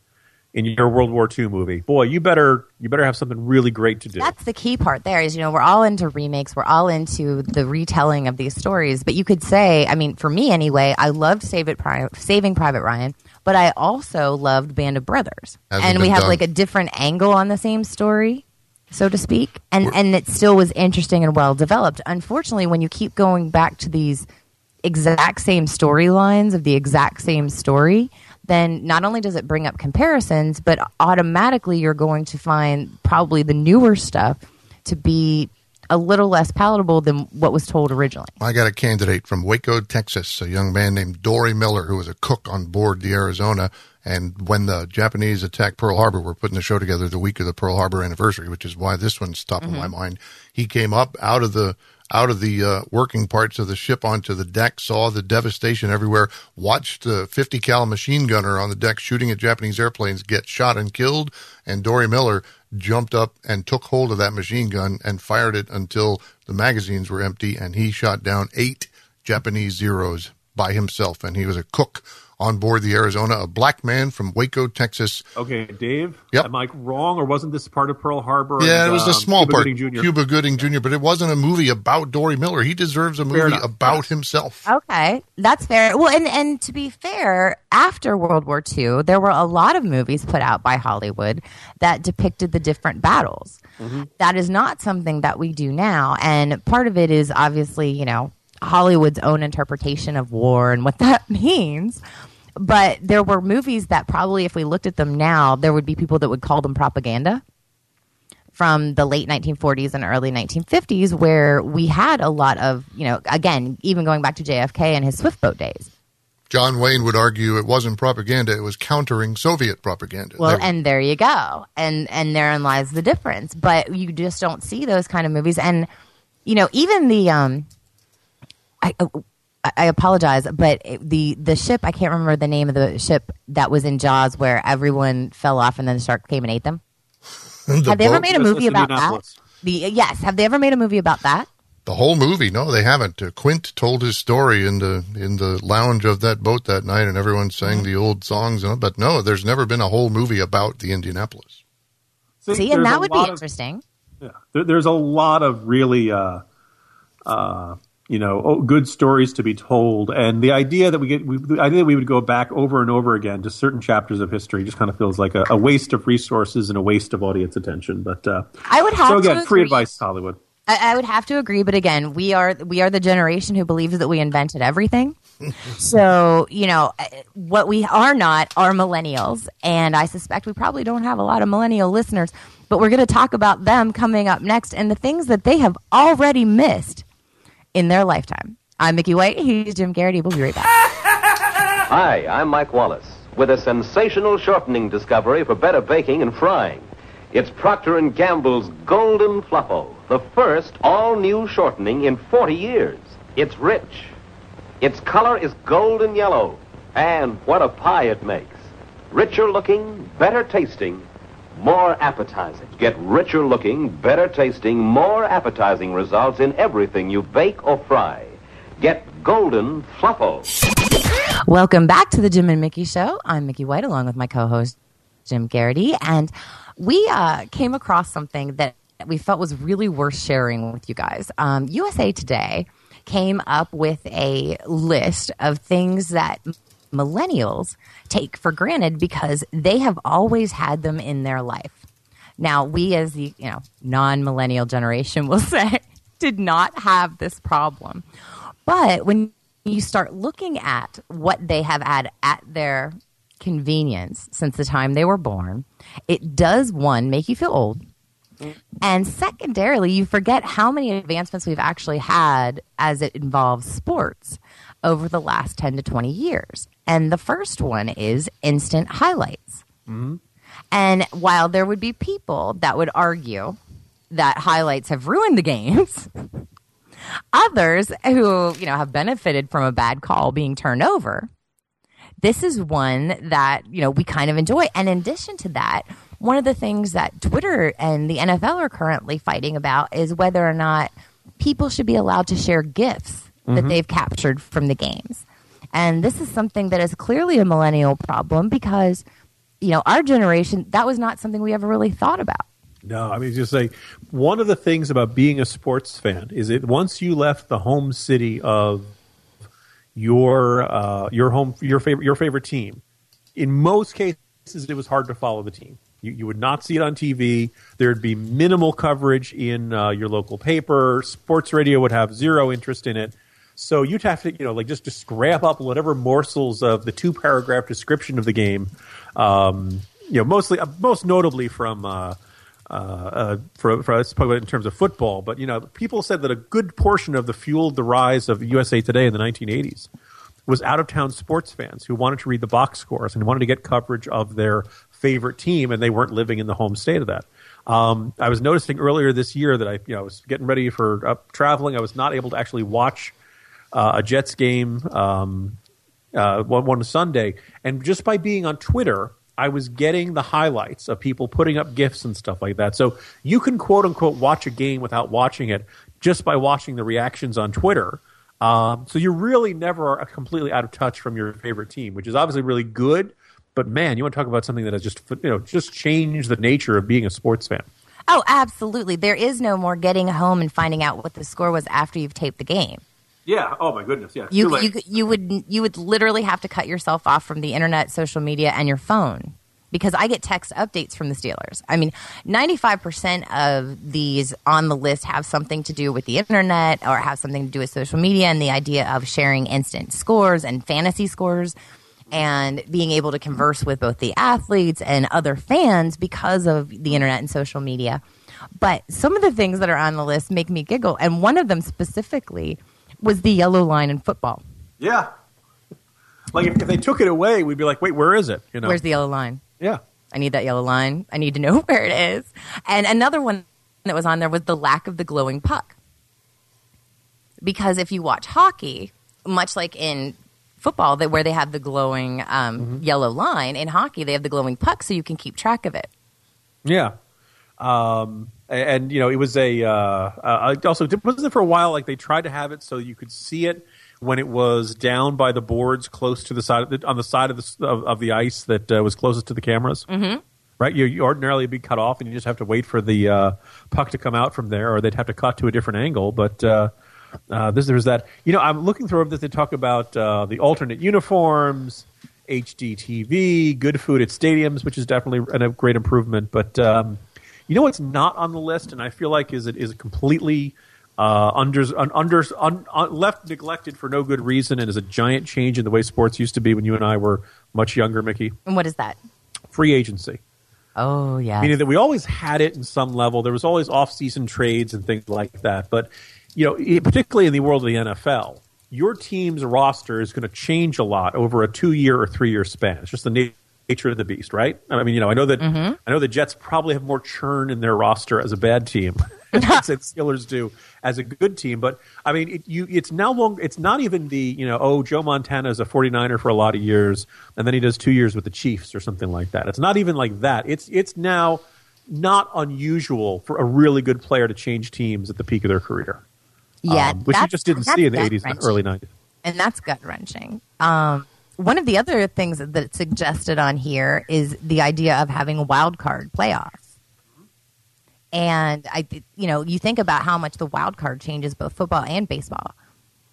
Speaker 6: in your World War II movie, boy, you better you better have something really great to do.
Speaker 7: That's the key part there is, you know, we're all into remakes. We're all into the retelling of these stories. But you could say, I mean, for me anyway, I loved Save It Pri- Saving Private Ryan, but I also loved Band of Brothers.
Speaker 1: Hasn't
Speaker 7: and we have
Speaker 1: done.
Speaker 7: like a different angle on the same story, so to speak. And, and it still was interesting and well developed. Unfortunately, when you keep going back to these exact same storylines of the exact same story, then not only does it bring up comparisons, but automatically you're going to find probably the newer stuff to be a little less palatable than what was told originally.
Speaker 1: I got a candidate from Waco, Texas, a young man named Dorie Miller, who was a cook on board the Arizona. And when the Japanese attacked Pearl Harbor, we're putting the show together the week of the Pearl Harbor anniversary, which is why this one's top of mm-hmm. my mind. He came up out of the out of the uh, working parts of the ship onto the deck, saw the devastation everywhere, watched the 50 cal machine gunner on the deck shooting at Japanese airplanes get shot and killed, and Dorie Miller jumped up and took hold of that machine gun and fired it until the magazines were empty, and he shot down eight Japanese Zeros by himself, and he was a cook on board the Arizona, a black man from Waco, Texas.
Speaker 6: Okay, Dave.
Speaker 1: Yep.
Speaker 6: Am I wrong, or wasn't this part of Pearl Harbor?
Speaker 1: Yeah,
Speaker 6: and,
Speaker 1: it was
Speaker 6: um,
Speaker 1: the small
Speaker 6: Cuba
Speaker 1: part,
Speaker 6: Gooding Jr.?
Speaker 1: Cuba Gooding Jr., but it wasn't a movie about Dorie Miller. He deserves a movie
Speaker 6: enough.
Speaker 1: about himself.
Speaker 7: Okay, that's fair. Well, and and to be fair, after World War II, there were a lot of movies put out by Hollywood that depicted the different battles. That is not something that we do now, and part of it is obviously, you know, Hollywood's own interpretation of war and what <laughs> that means. But there were movies that probably, if we looked at them now, there would be people that would call them propaganda from the late 1940s and early 1950s, where we had a lot of, you know, again, even going back to JFK and his swift boat days.
Speaker 1: John Wayne would argue it wasn't propaganda; it was countering Soviet propaganda.
Speaker 7: Well,
Speaker 1: There-
Speaker 7: and there you go, and and therein lies the difference. But you just don't see those kind of movies, and you know, even the um, I. I- I apologize, but it- the the ship I can't remember the name of the ship that was in Jaws where everyone fell off and then the shark came and ate them. <laughs>
Speaker 1: the,
Speaker 7: have they ever made a movie about that? The yes, have they ever made a movie about that?
Speaker 1: the whole movie? No, they haven't. Uh, Quint told his story in the in the lounge of that boat that night, and everyone sang
Speaker 7: Mm-hmm.
Speaker 1: the old songs. And, but no, there's never been a whole movie about the Indianapolis.
Speaker 7: See,
Speaker 6: there's
Speaker 7: and that would be
Speaker 6: of-
Speaker 7: interesting.
Speaker 6: Yeah, there, there's a lot of really, uh, uh, you know, oh, good stories to be told, and the idea that we get, we, the idea that we would go back over and over again to certain chapters of history just kind of feels like a, a waste of resources and a waste of audience attention. But uh,
Speaker 7: I would have
Speaker 6: so
Speaker 7: to
Speaker 6: again, free
Speaker 7: agree.
Speaker 6: advice, Hollywood.
Speaker 7: I, I would have to agree, but again, we are we are the generation who believes that we invented everything. <laughs> so you know uh, what we are not are millennials, and I suspect we probably don't have a lot of millennial listeners. But we're going to talk about them coming up next and the things that they have already missed in their lifetime. I'm Mickey White. He's Jim Geraghty. We'll be right back. <laughs>
Speaker 11: Hi, I'm Mike Wallace with a sensational shortening discovery for better baking and frying. It's Procter & Gamble's Golden Fluffo, the first all-new shortening in 40 years. It's rich. Its color is golden yellow, and what a pie it makes. Richer looking, better tasting, more appetizing. Get richer looking, better tasting, more appetizing results in everything you bake or fry. Get Golden Fluffo.
Speaker 7: Welcome back to the Jim and Mickey Show. I'm Mickey White, along with my co-host Jim Geraghty, and we uh, came across something that we felt was really worth sharing with you guys. Um, USA Today came up with a list of things that millennials take for granted because they have always had them in their life. Now, we as the you know non-millennial generation <laughs> will say did not have this problem. But when you start looking at what they have had at their convenience since the time they were born, it does one make you feel old. And secondarily, you forget how many advancements we've actually had as it involves sports over the last 10 to 20 years. And the first one is instant highlights. And while there would be people that would argue that highlights have ruined the games, <laughs> others who, you know, have benefited from a bad call being turned over, this is one that, you know, we kind of enjoy. And in addition to that, one of the things that Twitter and the NFL are currently fighting about is whether or not people should be allowed to share gifts that
Speaker 12: Mhm.
Speaker 7: they've captured from the games. And this is something that is clearly a millennial problem because, you know, our generation, that was not something we ever really thought about.
Speaker 6: No, I mean, just say one of the things about being a sports fan is that once you left the home city of your uh, your home your favorite your favorite team, in most cases it was hard to follow the team. You, you would not see it on TV. There'd be minimal coverage in uh, your local paper. Sports radio would have zero interest in it. So you'd have to, you know, like just to scrap up whatever morsels of the two paragraph description of the game. Um, you know, mostly, uh, most notably from, uh, uh, uh, for, for let's talk about in terms of football. But you know, people said that a good portion of the fueled the rise of USA Today in the 1980s was out of town sports fans who wanted to read the box scores and wanted to get coverage of their favorite team, and they weren't living in the home state of that. Um, I was noticing earlier this year that I, you know, I was getting ready for uh, traveling. I was not able to actually watch uh, a Jets game um, uh, one, one Sunday, and just by being on Twitter, I was getting the highlights of people putting up gifs and stuff like that. So you can quote unquote watch a game without watching it just by watching the reactions on Twitter. Um, so you're really never are completely out of touch from your favorite team, which is obviously really good. But man, you want to talk about something that has just you know just changed the nature of being a sports fan.
Speaker 7: Oh, absolutely. There is no more getting home and finding out what the score was after you've taped the game.
Speaker 6: Yeah. Oh my goodness. Yeah.
Speaker 7: You, you you would you would literally have to cut yourself off from the internet, social media, and your phone because I get text updates from the Steelers. I mean, ninety five percent of these on the list have something to do with the internet or have something to do with social media and the idea of sharing instant scores and fantasy scores and being able to converse with both the athletes and other fans because of the internet and social media. But some of the things that are on the list make me giggle, and one of them specifically was the yellow line in football.
Speaker 6: yeah. Like if, if they took it away, we'd be like, wait, where is it? You know.
Speaker 7: Where's the yellow line?
Speaker 6: yeah.
Speaker 7: I need that yellow line. I need to know <laughs> where it is. And another one that was on there was the lack of the glowing puck. Because if you watch hockey, much like in football, that where they have the glowing um, yellow line, in hockey they have the glowing puck, so you can keep track of it.
Speaker 6: Yeah. Um, and, and, you know, it was a uh, uh, also wasn't it for a while like they tried to have it so you could see it when it was down by the boards close to the side of the, on the side of the of, of the ice that uh, was closest to the cameras.
Speaker 7: Mm-hmm.
Speaker 6: Right, you, you ordinarily be cut off, and you just have to wait for the uh, puck to come out from there, or they'd have to cut to a different angle. But uh, uh, this there's that. You know, I'm looking through this. They talk about uh, the alternate uniforms, HD TV, good food at stadiums, which is definitely a great improvement. But um, you know what's not on the list, and I feel like is it is completely uh, under, under un, un, left neglected for no good reason, and is a giant change in the way sports used to be when you and I were much younger, Mickey.
Speaker 7: And what is that?
Speaker 6: Free agency.
Speaker 7: Oh yeah.
Speaker 6: Meaning that we always had it in some level. There was always off-season trades and things like that. But you know, it- particularly in the world of the NFL, your team's roster is going to change a lot over a two-year or three-year span. It's just the na- nature of the beast, right? I mean, you know, I know that
Speaker 7: Mm-hmm.
Speaker 6: I know the Jets probably have more churn in their roster as a bad team <laughs> than <laughs> Steelers do as a good team. But I mean, it, you, it's now long. It's not even the you know, oh, Joe Montana is a 49er for a lot of years, and then he does two years with the Chiefs or something like that. It's not even like that. It's it's now not unusual for a really good player to change teams at the peak of their career.
Speaker 7: yeah,
Speaker 6: um, which you just didn't see in the 80s and early 90s.
Speaker 7: and that's gut wrenching. Um, one of the other things that's suggested on here is the idea of having a wild card playoffs. And I, you know, you think about how much the wild card changes both football and baseball,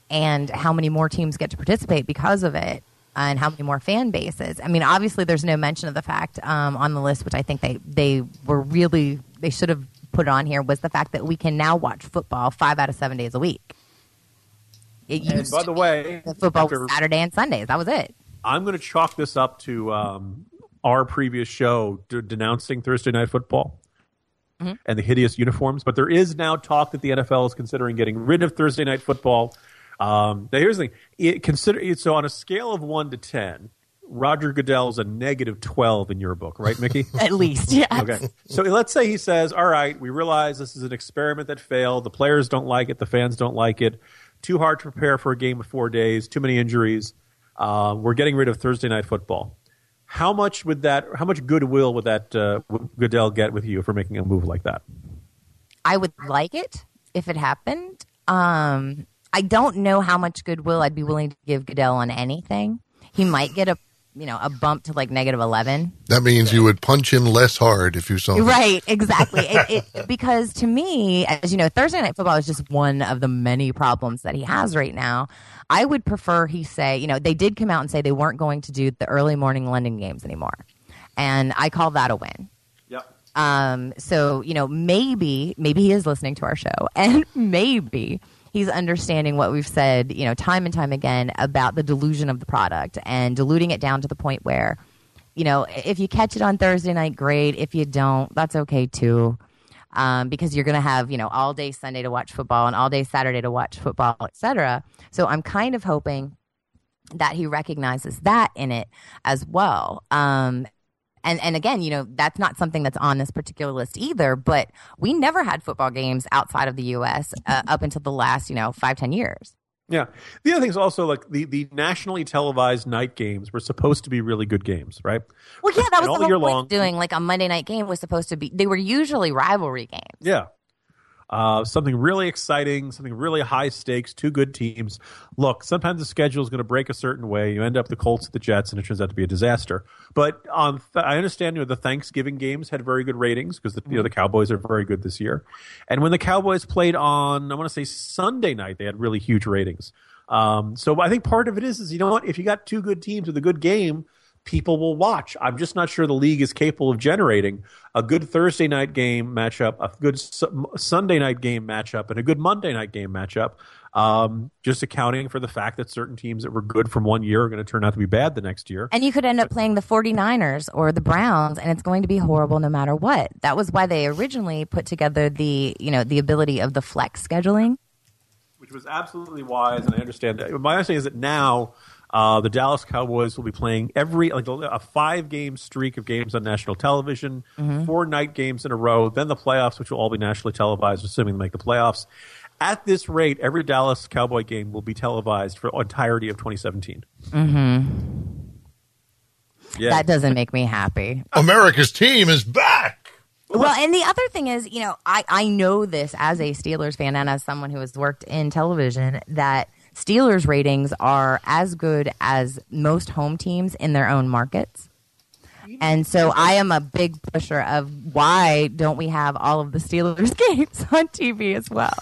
Speaker 7: and how many more teams get to participate because of it, and how many more fan bases. I mean, obviously, there's no mention of the fact um, on the list, which I think they they were really they should have put on here was the fact that we can now watch football five out of seven days a week. It
Speaker 6: And by the way,
Speaker 7: that football
Speaker 6: after-
Speaker 7: Saturday and Sundays. That was it.
Speaker 6: I'm going to chalk this up to um, our previous show d- denouncing Thursday night football
Speaker 7: Mm-hmm.
Speaker 6: and the hideous uniforms. But there is now talk that the NFL is considering getting rid of Thursday night football. Um, now, here's the thing: it, consider so on a scale of one to ten, Roger Goodell is a negative twelve in your book, right, Mickey? <laughs>
Speaker 7: At least, yeah.
Speaker 6: Okay. So let's say he says, "All right, we realize this is an experiment that failed. The players don't like it. The fans don't like it. Too hard to prepare for a game of four days. Too many injuries. Uh, we're getting rid of Thursday night football." How much would that? How much goodwill would that uh, would Goodell get with you for making a move like that?
Speaker 7: I would like it if it happened. Um, I don't know how much goodwill I'd be willing to give Goodell on anything. He might get a you know a bump to like negative eleven.
Speaker 1: That means you would punch him less hard if you saw him.
Speaker 7: Right, exactly. it, it, <laughs> because to me, as you know, Thursday night football is just one of the many problems that he has right now. I would prefer he say, you know, they did come out and say they weren't going to do the early morning London games anymore, and I call that a win.
Speaker 6: Yep.
Speaker 7: Um, so you know, maybe maybe he is listening to our show, <laughs> and maybe he's understanding what we've said, you know, time and time again about the delusion of the product and diluting it down to the point where, you know, if you catch it on Thursday night, great. If you don't, that's okay too. Um, because you're going to have, you know, all day Sunday to watch football and all day Saturday to watch football, etc. So I'm kind of hoping that he recognizes that in it as well. Um, and and again, you know, that's not something that's on this particular list either. But we never had football games outside of the U.S. Uh, up until the last, you know, five ten years.
Speaker 6: Yeah. The other thing is also like the, the nationally televised night games were supposed to be really good games, right?
Speaker 7: Well, yeah, that was
Speaker 6: all
Speaker 7: the
Speaker 6: year
Speaker 7: whole point
Speaker 6: long.
Speaker 7: doing like a Monday night game was supposed to be. They were usually rivalry games.
Speaker 6: Yeah. Uh, something really exciting, something really high stakes, two good teams. Look, sometimes the schedule is going to break a certain way. You end up the Colts, the Jets, and it turns out to be a disaster. But on, th- I understand you know, the Thanksgiving games had very good ratings because the, you know the Cowboys are very good this year. And when the Cowboys played on, I want to say Sunday night, they had really huge ratings. Um, so I think part of it is, is you know what? If you got two good teams with a good game, people will watch. I'm just not sure the league is capable of generating a good Thursday night game matchup, a good su- Sunday night game matchup, and a good Monday night game matchup. Um, just accounting for the fact that certain teams that were good from one year are going to turn out to be bad the next year.
Speaker 7: And you could end up playing the 49ers or the Browns and it's going to be horrible no matter what. That was why they originally put together the, you know, the ability of the flex scheduling.
Speaker 6: which was absolutely wise, and I understand that. My understanding is that now uh, the Dallas Cowboys will be playing every like a five game streak of games on national television, four night games in a row, then the playoffs, which will all be nationally televised, assuming they make the playoffs. At this rate, every Dallas Cowboy game will be televised for entirety of 2017.
Speaker 7: Mm-hmm.
Speaker 6: Yeah,
Speaker 7: That doesn't make me happy.
Speaker 1: America's team is back.
Speaker 7: Well, and the other thing is, you know, I, I know this as a Steelers fan and as someone who has worked in television that Steelers ratings are as good as most home teams in their own markets. And so I am a big pusher of why don't we have all of the Steelers <laughs> games on TV as well?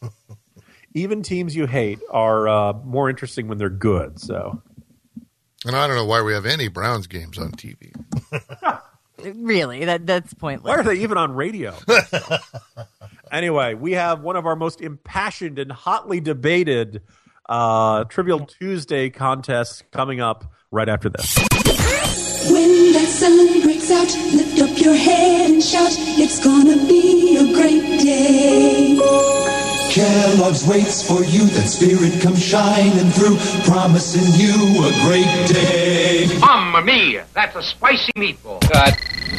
Speaker 7: <laughs>
Speaker 6: even teams you hate are uh, more interesting when they're good. So
Speaker 1: And I don't know why we have any Browns games on TV. <laughs>
Speaker 7: Really, that that's pointless.
Speaker 6: Why are they even on radio? Anyway, we have one of our most impassioned and hotly debated uh, Trivial Tuesday contests coming up right after this.
Speaker 3: When that sun breaks out, lift up your head and shout, it's gonna be a great day.
Speaker 12: Kellogg's waits for you, that spirit comes shining through, promising you a great day.
Speaker 13: Mamma mia, that's a spicy meatball.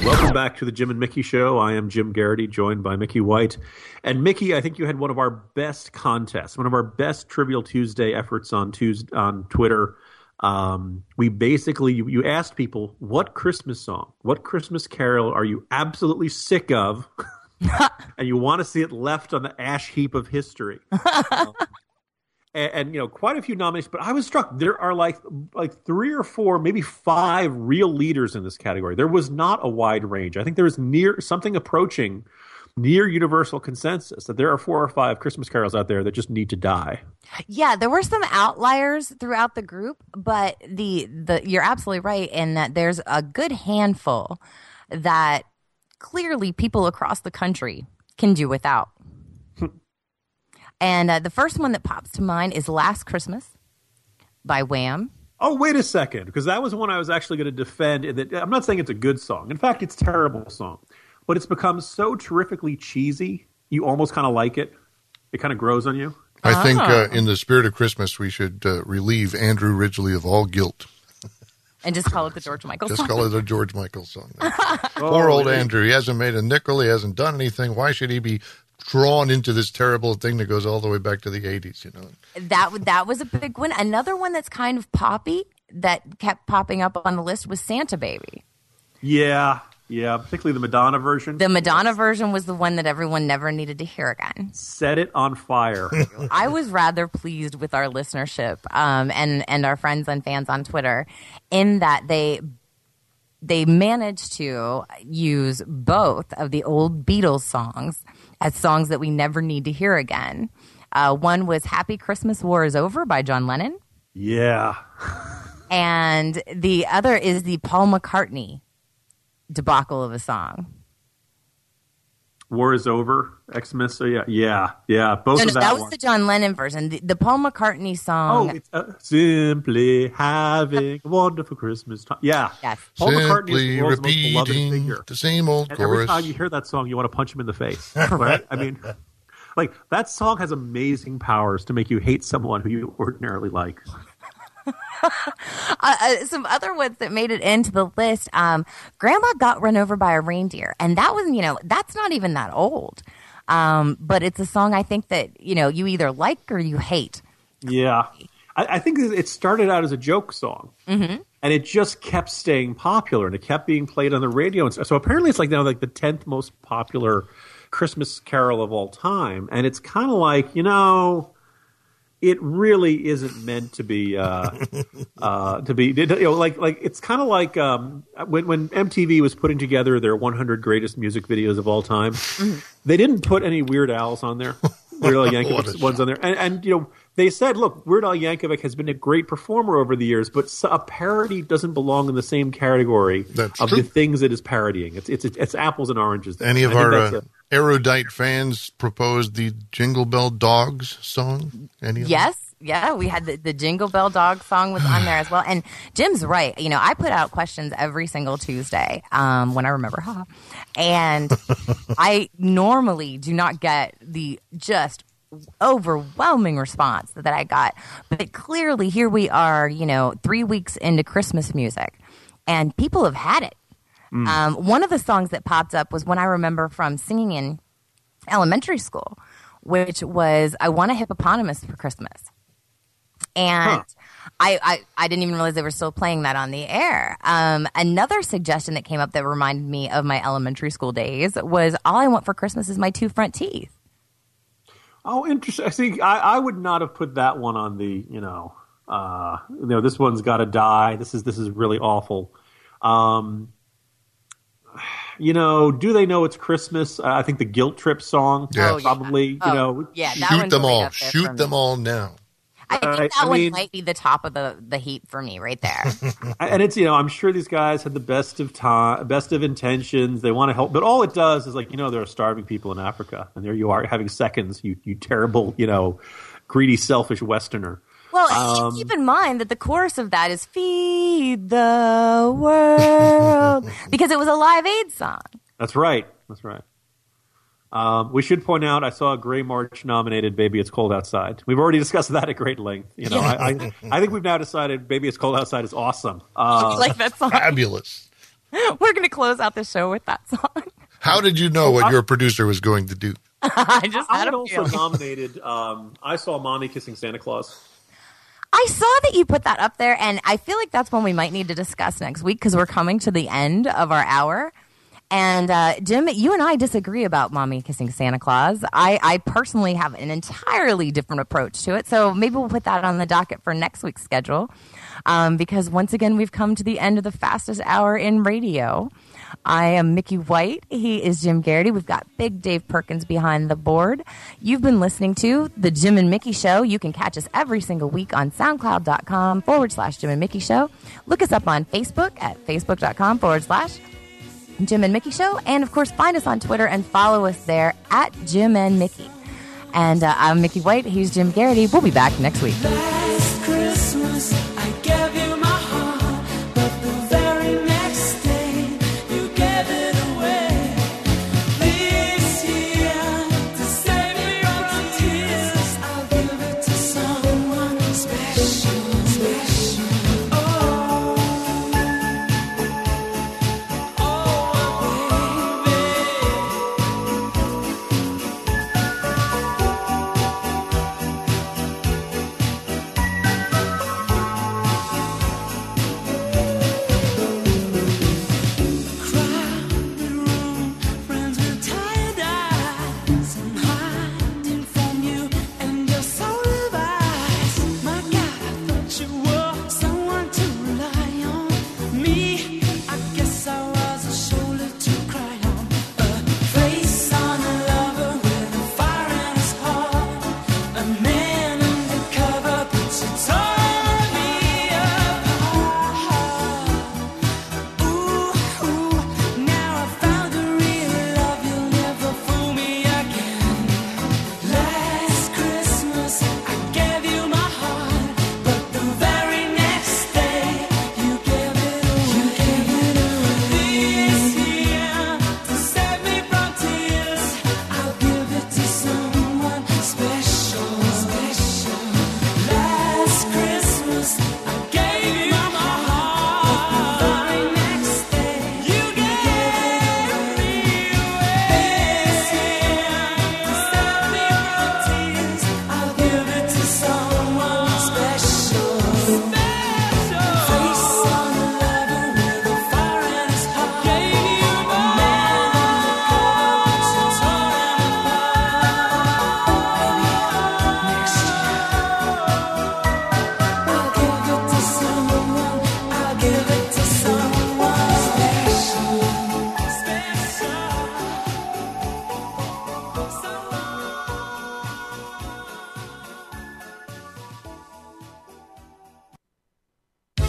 Speaker 6: Welcome back to the Jim and Mickey Show. I am Jim Geraghty, joined by Mickey White. And Mickey, I think you had one of our best contests, one of our best Trivial Tuesday efforts on Tuesday, on Twitter. Um, we basically you, you asked people what Christmas song, what Christmas carol are you absolutely sick of, <laughs> <laughs> and you want to see it left on the ash heap of history. <laughs> Um, and, and you know quite a few nominees but i was struck. There are like like three or four maybe five real leaders in this category. There was not a wide range. I think there was near something approaching near universal consensus that there are four or five christmas carols out there that just need to die.
Speaker 7: Yeah, there were some outliers throughout the group, but the the you're absolutely right in that there's a good handful that clearly people across the country can do without. and uh, the first one that pops to mind is "Last Christmas" by Wham.
Speaker 6: oh wait a second because that was one i was actually going to defend and that i'm not saying it's a good song in fact it's a terrible song but it's become so terrifically cheesy you almost kind of like it it kind of grows on you
Speaker 1: I think uh, in the spirit of Christmas, we should uh, relieve Andrew Ridgeley of all guilt.
Speaker 7: And just call it the George Michael song.
Speaker 1: Just
Speaker 7: song.
Speaker 1: call it a George Michael song. <laughs> Oh, Poor old Andrew. He hasn't made a nickel. He hasn't done anything. Why should he be drawn into this terrible thing that goes all the way back to the 80s, you know?
Speaker 7: that that was a big one. Another one that's kind of poppy that kept popping up on the list was Santa Baby.
Speaker 6: yeah yeah particularly the madonna version
Speaker 7: The Madonna version was the one that everyone never needed to hear again.
Speaker 6: set it on fire <laughs>
Speaker 7: I was rather pleased with our listenership um, and and our friends and fans on Twitter in that they they managed to use both of the old Beatles songs as songs that we never need to hear again. Uh, one was "Happy Christmas, War Is Over" by John Lennon,
Speaker 6: yeah <laughs>
Speaker 7: and the other is the Paul McCartney debacle of a song.
Speaker 6: war is over xmas so yeah yeah yeah both
Speaker 7: No, no,
Speaker 6: of that,
Speaker 7: that was
Speaker 6: one.
Speaker 7: the John Lennon version. The, the Paul McCartney song.
Speaker 6: Oh, it's uh, simply having a wonderful Christmas time. Yeah,
Speaker 7: Yes.
Speaker 6: Paul McCartney is the world's most beloved figure.
Speaker 1: the same old
Speaker 6: And every time you hear that song, you want to punch him in the face. <laughs> Right? I mean, like that song has amazing powers to make you hate someone who you ordinarily like. <laughs>
Speaker 7: uh, uh, some other ones that made it into the list. Um, Grandma got run over by a reindeer, and that was, you know, that's not even that old. Um, but it's a song I think that you know you either like or you hate.
Speaker 6: Yeah, I, I think it started out as a joke song.
Speaker 7: Mm-hmm.
Speaker 6: and it just kept staying popular and it kept being played on the radio and so, so apparently it's like now like the 10th most popular Christmas Carol of all time, and it's kind of like you know, it really isn't meant to be uh, <laughs> uh, to be you know like like it's kind of like um, when when MTV was putting together their 100 greatest music videos of all time, they didn't put any Weird Al's on there. <laughs> Weird Al <laughs> Yankovic ones on there, and, and you know they said, look, Weird Al Yankovic has been a great performer over the years, but a parody doesn't belong in the same category
Speaker 1: That's
Speaker 6: of
Speaker 1: true.
Speaker 6: the things it is parodying. It's it's it's apples and oranges.
Speaker 1: Any of
Speaker 6: I
Speaker 1: our
Speaker 6: that's
Speaker 1: uh,
Speaker 6: a-
Speaker 1: erudite fans proposed the Jingle Bell Dogs song? Any of them?
Speaker 7: Yeah, we had the, the Jingle Bell Dog song was on there as well. And Jim's right. You know, I put out questions every single Tuesday um, when I remember, haha. And <laughs> I normally do not get the just overwhelming response that I got. But clearly, here we are, you know, three weeks into Christmas music, and people have had it. Um, one of the songs that popped up was one I remember from singing in elementary school, which was I Want a Hippopotamus for Christmas. And I, I, I didn't even realize they were still playing that on the air. Um, another suggestion that came up that reminded me of my elementary school days was All I Want for Christmas is My Two Front Teeth.
Speaker 6: Oh, interesting. See, I, I would not have put that one on the, you know, uh, you know, this one's got to die. This is this is really awful. Um, you know, do they know it's Christmas? Uh, I think the guilt trip song,
Speaker 1: Yes. Oh, yeah.
Speaker 6: probably. You
Speaker 7: Oh,
Speaker 6: know,
Speaker 7: yeah, that
Speaker 1: Shoot them
Speaker 7: right
Speaker 1: all.
Speaker 7: up there
Speaker 1: Shoot
Speaker 7: me.
Speaker 1: them all now.
Speaker 7: I think that
Speaker 6: I
Speaker 7: one
Speaker 6: mean-
Speaker 7: might be the top of the, the heap for me right there. <laughs>
Speaker 6: and it's you know, I'm sure these guys had the best of time, best of intentions. They want to help, but all it does is like you know, there are starving people in Africa, and there you are having seconds. You you terrible, you know, greedy, selfish Westerner.
Speaker 7: Well,
Speaker 6: Um,
Speaker 7: keep in mind that the chorus of that is "Feed the World" <laughs> because it was a Live Aid song.
Speaker 6: That's right. That's right. Um, we should point out I saw a Gray March nominated "Baby It's Cold Outside." We've already discussed that at great length. You know, I, I, I think we've now decided "Baby It's Cold Outside" is awesome. Uh,
Speaker 7: like that song.
Speaker 1: Fabulous. <laughs>
Speaker 7: We're going to close out the show with that song.
Speaker 1: How did you know what your producer was going to do? <laughs>
Speaker 7: I just
Speaker 6: I
Speaker 7: had
Speaker 6: would
Speaker 7: a
Speaker 6: also
Speaker 7: feeling.
Speaker 6: nominated. Um, I saw "Mommy Kissing Santa Claus."
Speaker 7: I saw that you put that up there, and I feel like that's one we might need to discuss next week because we're coming to the end of our hour. And uh, Jim, you and I disagree about mommy kissing Santa Claus. I, I personally have an entirely different approach to it. So maybe we'll put that on the docket for next week's schedule. Um, because once again, we've come to the end of the fastest hour in radio. I am Mickey White. He is Jim Geraghty. We've got Big Dave Perkins behind the board. You've been listening to The Jim and Mickey Show. You can catch us every single week on SoundCloud.com forward slash Jim and Mickey Show. Look us up on Facebook at Facebook.com forward slash Jim and Mickey Show. And of course, find us on Twitter and follow us there at Jim and Mickey. And uh, I'm Mickey White. He's Jim Geraghty. We'll be back next week.